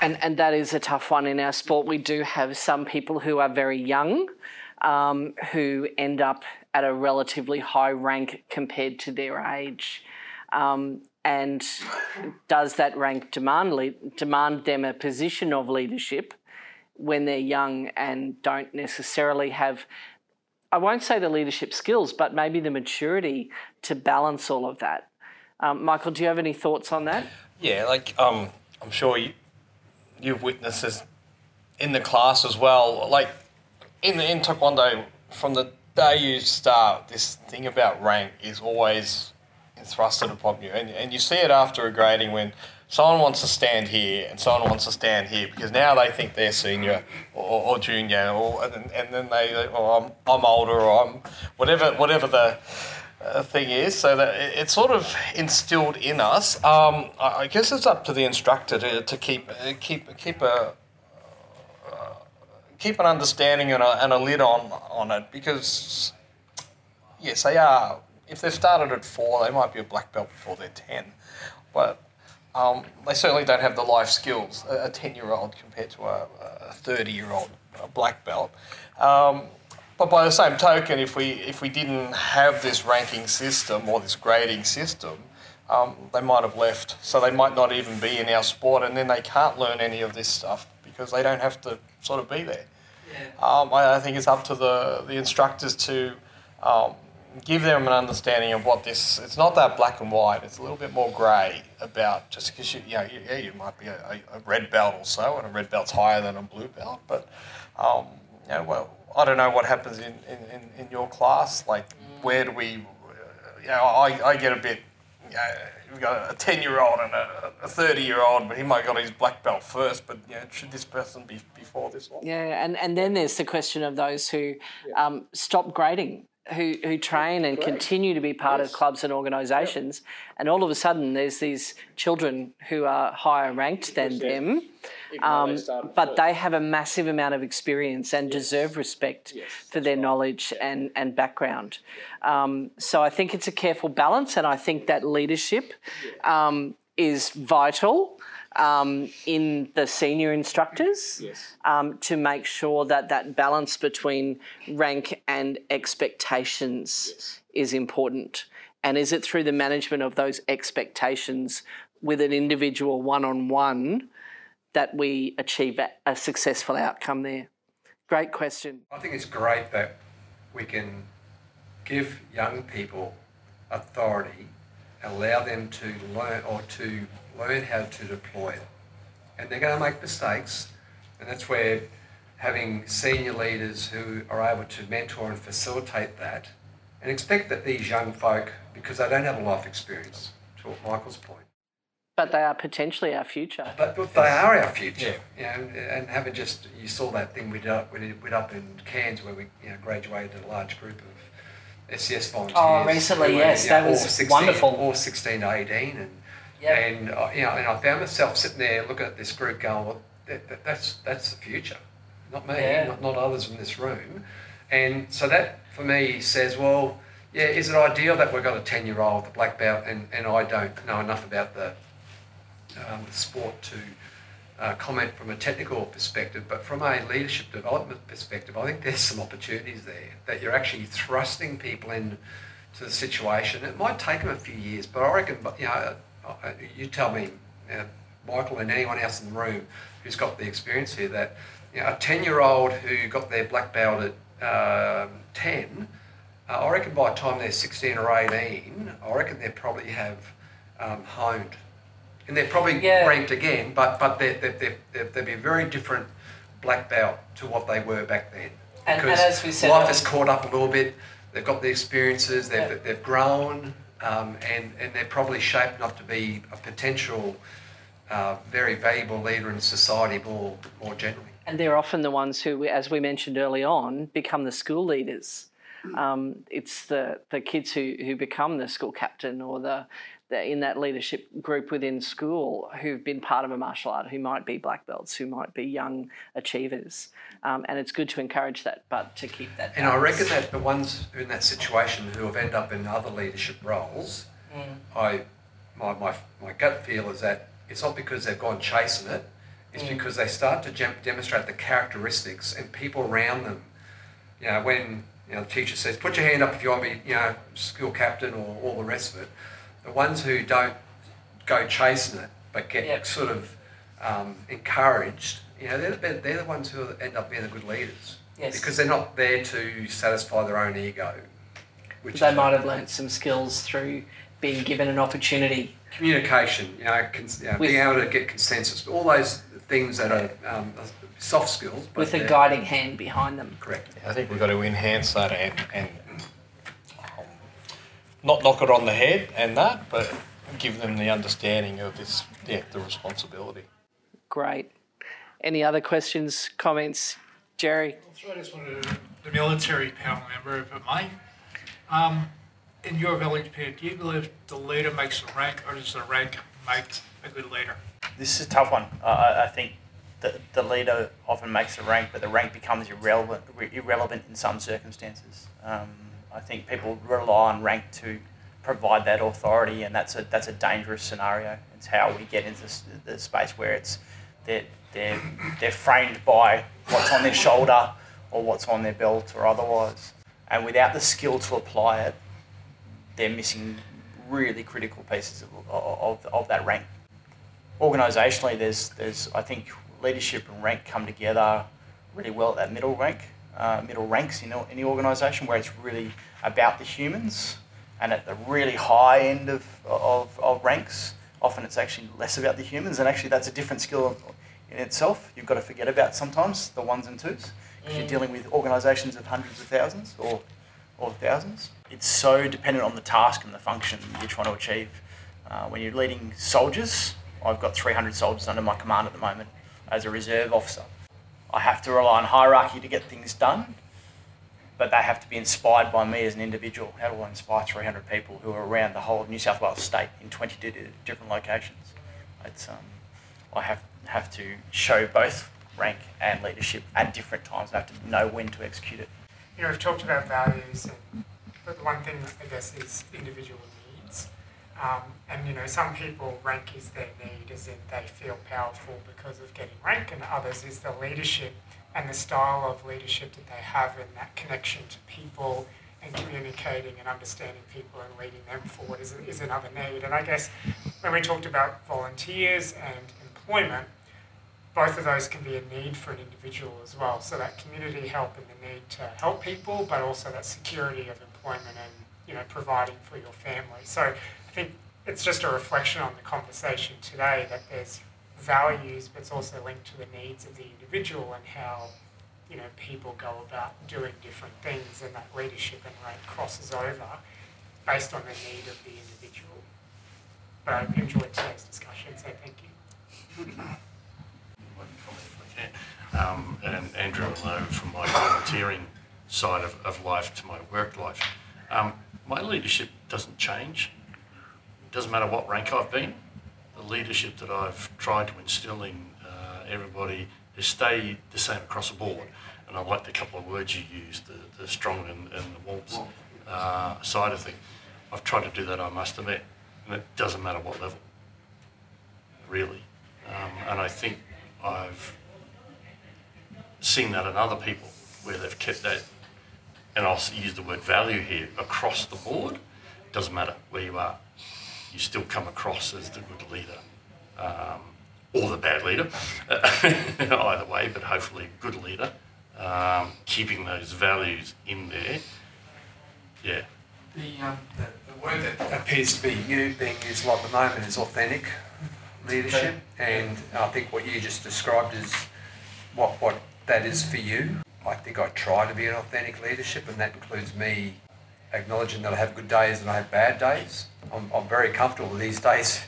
and and that is a tough one in our sport. We do have some people who are very young, um, who end up at a relatively high rank compared to their age. Um, and does that rank demand demand them a position of leadership when they're young and don't necessarily have I won't say the leadership skills, but maybe the maturity to balance all of that. Um, Michael, do you have any thoughts on that? Yeah, like um, I'm sure you, you've witnessed this in the class as well. Like in in taekwondo, from the day you start, this thing about rank is always thrusted upon you, and and you see it after a grading when someone wants to stand here and someone wants to stand here because now they think they're senior or, or junior, or and, and then they, oh, I'm I'm older or I'm whatever whatever the uh, thing is, so that it's sort of instilled in us. Um, I guess it's up to the instructor to, to keep uh, keep keep a uh, keep an understanding and a, and a lid on on it because yes, they are. If they started at four, they might be a black belt before they're ten, but um, they certainly don't have the life skills a ten year old compared to a thirty year old black belt. Um, but by the same token, if we if we didn't have this ranking system or this grading system, um, they might have left. So they might not even be in our sport, and then they can't learn any of this stuff because they don't have to sort of be there. Yeah. Um, I, I, think it's up to the the instructors to um, give them an understanding of what this. It's not that black and white. It's a little bit more grey about just because you, you know you, yeah you might be a, a, red belt or so, and a red belt's higher than a blue belt, but um, you know well I don't know what happens in, in, in your class. Like, where do we, you know, I, I get a bit, you know, we've got a 10 year old and a 30 year old, but he might got his black belt first. But, you know, should this person be before this one? Yeah, and, and then there's the question of those who yeah. um, stop grading who, who train and Great. continue to be part yes. of clubs and organisations, yep. and all of a sudden there's these children who are higher ranked than them, um, they but first. they have a massive amount of experience and yes. deserve respect yes, for their right. knowledge and, and background. Um, so I think it's a careful balance, and I think that leadership um, is vital um, in the senior instructors yes. um, to make sure that that balance between rank and expectations yes. is important. And is it through the management of those expectations with an individual one on one that we achieve a successful outcome there? Great question. I think it's great that we can give young people authority, allow them to learn or to learn how to deploy it. And they're going to make mistakes, and that's where having senior leaders who are able to mentor and facilitate that, and expect that these young folk, because they don't have a life experience, to Michael's point. But they are potentially our future. But, but they are our future, yeah. you know, and having just, you saw that thing we did up, we did, we did up in Cairns where we you know, graduated a large group of SES volunteers. Oh, recently, yes, you know, that was 16, wonderful. All 16 to 18, and Yep. And uh, you know, and I found myself sitting there looking at this group, going, "Well, that, that, that's that's the future, not me, yeah. not, not others in this room." And so that for me says, well, yeah, is it ideal that we've got a ten-year-old, the black belt, and, and I don't know enough about the, um, the sport to uh, comment from a technical perspective, but from a leadership development perspective, I think there's some opportunities there that you're actually thrusting people in to the situation. It might take them a few years, but I reckon, you know, you tell me, Michael and anyone else in the room who's got the experience here that you know, a 10 year old who got their black belt at um, 10, uh, I reckon by the time they're 16 or 18, I reckon they probably have um, honed. And they're probably Yeah. ranked again, but, but they're, they're, they're, they'll be a very different black belt to what they were back then. And- and Because as we said- life has caught up a little bit. They've got the experiences. They've, Yeah. they've grown, um, and and they're probably shaped not to be a potential uh, very valuable leader in society more more generally. And they're often the ones who, as we mentioned early on, become the school leaders. Um, it's the, the kids who, who become the school captain or the, the in that leadership group within school who've been part of a martial art, who might be black belts, who might be young achievers. Um, and it's good to encourage that, but to keep that. And I reckon that the ones in that situation who have ended up in other leadership roles, I my, my, my gut feel is that it's not because they've gone chasing it, it's because they start to gem- demonstrate the characteristics and people around them. You know, when you know the teacher says, "Put your hand up if you want to be, you know, school captain or all the rest of it," the ones who don't go chasing it but get Yep. sort of um, encouraged, you know, they're, the- they're the ones who end up being the good leaders Yes. because they're not there to satisfy their own ego. Which they might have learnt some skills through being given an opportunity. communication, you know, cons- you know With- being able to get consensus, all those things that are um, soft skills. But with a guiding hand behind them. Correct. I think we've got to enhance that and, and not knock it on the head and that, but give them the understanding of this, yeah, the responsibility. Great. Any other questions, comments, Jerry? I just wanted to, the military panel member, if it may. Um, in your village, Peter, do you believe the leader makes the rank, or does the rank make a good leader? This is a tough one. Uh, I, I think the, the leader often makes the rank, but the rank becomes irrelevant, irrelevant in some circumstances. Um, I think people rely on rank to provide that authority, and that's a that's a dangerous scenario. It's how we get into the space where it's they're, they're, they're framed by what's on their shoulder or what's on their belt or otherwise, and without the skill to apply it, they're missing really critical pieces of, of, of that rank. Organisationally, there's there's I think leadership and rank come together really well at that middle rank, uh, middle ranks in any organisation where it's really about the humans, and at the really high end of, of, of ranks, often it's actually less about the humans, and actually that's a different skill in itself. You've got to forget about sometimes the ones and twos because you're dealing with organisations of hundreds of thousands or or thousands. It's so dependent on the task and the function you're trying to achieve. Uh, when you're leading soldiers, I've got 300 soldiers under my command at the moment as a reserve officer. I have to rely on hierarchy to get things done, but they have to be inspired by me as an individual. How do I inspire 300 people who are around the whole of New South Wales state in 20 different locations? It's, um, I have, have to show both rank and leadership at different times. I have to know when to execute it. you know, we've talked about values, and, but the one thing I guess is individual. Um, and you know, some people rank is their need, as in they feel powerful because of getting rank, and others is the leadership and the style of leadership that they have, and that connection to people and communicating and understanding people and leading them forward is, is another need. And I guess when we talked about volunteers and employment, both of those can be a need for an individual as well. So that community help and the need to help people, but also that security of employment and you know providing for your family. So think it's just a reflection on the conversation today that there's values, but it's also linked to the needs of the individual and how you know people go about doing different things, and that leadership and rank crosses over based on the need of the individual. But I enjoyed today's discussion, so thank you. Um, and Andrew know from my volunteering side of, of life to my work life. Um, my leadership doesn't change. It doesn't matter what rank I've been. The leadership that I've tried to instill in uh, everybody has stayed the same across the board. And I like the couple of words you used, the, the strong and, and the warmth uh, side of things. I've tried to do that, I must admit, and it doesn't matter what level, really. Um, and I think I've seen that in other people where they've kept that, and I'll use the word value here, across the board. It doesn't matter where you are, you still come across as the good leader. Um, or the bad leader, either way, but hopefully a good leader, um, keeping those values in there. Yeah. The, um, the, the word that appears to be you being used a lot at the moment is authentic leadership, and I think what you just described is what what that is for you. I think I try to be an authentic leadership, and that includes me acknowledging that I have good days and I have bad days. I'm, I'm very comfortable these days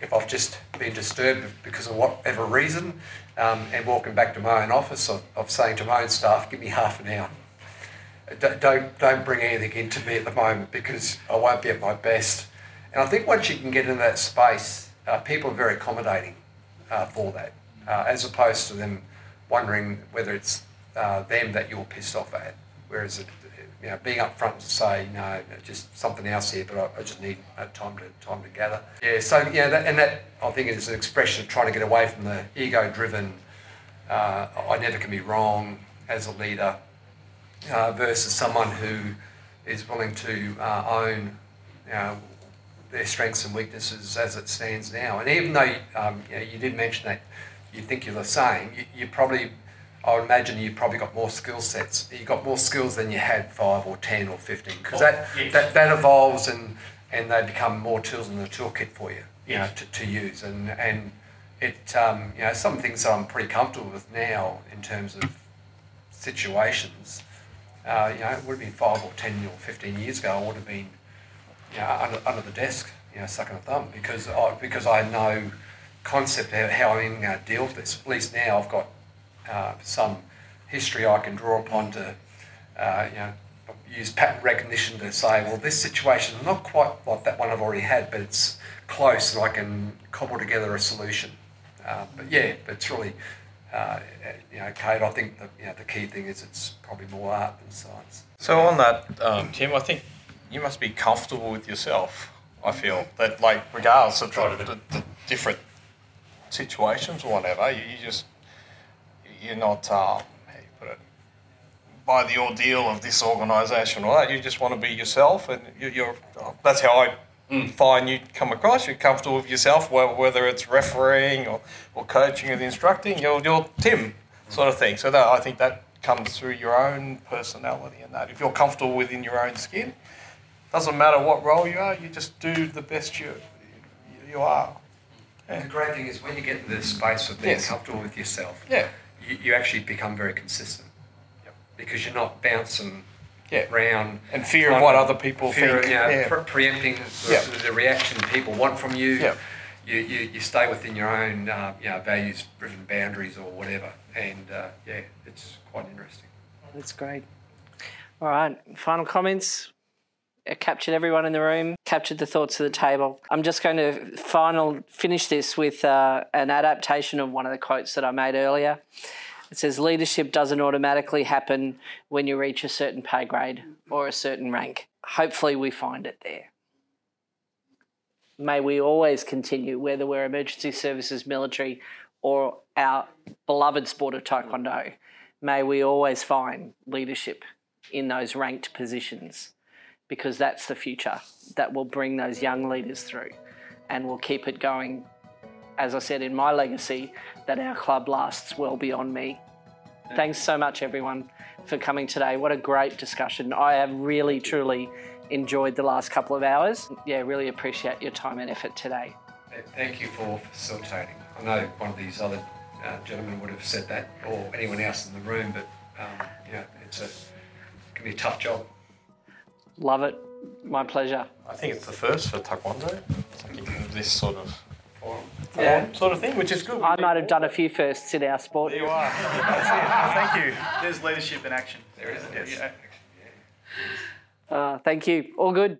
if I've just been disturbed because of whatever reason, um, and walking back to my own office of, of saying to my own staff, give me half an hour. Don't, don't bring anything into me at the moment because I won't be at my best. And I think once you can get into that space, uh, people are very accommodating uh, for that, uh, as opposed to them wondering whether it's uh, them that you're pissed off at. Whereas, it, you know, being upfront to say, no, just something else here, but I, I just need uh, time to time to gather. Yeah, so yeah, that, and that I think is an expression of trying to get away from the ego-driven. Uh, I never can be wrong as a leader, uh, versus someone who is willing to uh, own, you know, their strengths and weaknesses as it stands now. And even though um, you, know, you did mention that you think you're the same, you, you probably I would imagine you've probably got more skill sets. You've got more skills than you had five or ten or fifteen, because that, yes. that that evolves and and they become more tools in the toolkit for you, you know, to, to use. And and it um, you know some things that I'm pretty comfortable with now in terms of situations. Uh, you know, it would have been five or ten or fifteen years ago. I would have been you know, under, under the desk, you know, sucking a thumb because I because I had no concept of how I'm going to deal with this. At least now I've got uh, some history I can draw upon to, uh, you know, use pattern recognition to say, well, this situation is not quite like that one I've already had, but it's close, and I can cobble together a solution. Uh, but yeah, it's really, uh, you know, Kate. I think the you know the key thing is it's probably more art than science. So on that, um, Tim, I think you must be comfortable with yourself. I feel that, like, regardless of the, the, the different situations or whatever, you, you just you're not uh, how you put it by the ordeal of this organisation or that. You just want to be yourself, and you, you're. That's how I find you come across. You're comfortable with yourself, whether it's refereeing or, or coaching or instructing. You're, you're Tim, sort of thing. So that I think that comes through your own personality and that. If you're comfortable within your own skin, doesn't matter what role you are. You just do the best you you are. The great thing is when you get into this space of being Yes. comfortable with yourself, Yeah. You, you actually become very consistent. Because you're not bouncing Yeah. around And fear of what other people fear, think. you know, Yeah. pre- preempting the, Yeah. the reaction people want from you. Yeah. You, you, you stay within your own uh, you know, values driven boundaries or whatever. And uh, yeah, it's quite interesting. That's great. All right, final comments. I captured everyone in the room, captured the thoughts of the table. I'm just going to final finish this with uh, an adaptation of one of the quotes that I made earlier. It says, Leadership doesn't automatically happen when you reach a certain pay grade or a certain rank. Hopefully, we find it there. May we always continue, whether we're emergency services, military, or our beloved sport of taekwondo. May we always find leadership in those ranked positions because that's the future that will bring those young leaders through and will keep it going. As I said in my legacy, that our club lasts well beyond me. Thanks so much, everyone, for coming today. What a great discussion. I have really, truly enjoyed the last couple of hours. Yeah, really appreciate your time and effort today. Thank you for facilitating. I know one of these other uh, gentlemen would have said that, or anyone else in the room, but um, yeah, it's a it can be a tough job. Love it. My pleasure. I think it's the first for taekwondo. Taking this sort of forum, Yeah. forum sort of thing, which is good. I might have done a few firsts in our sport. There you are. Thank you. There's leadership in action. There is. Yes. Uh, thank you. All good.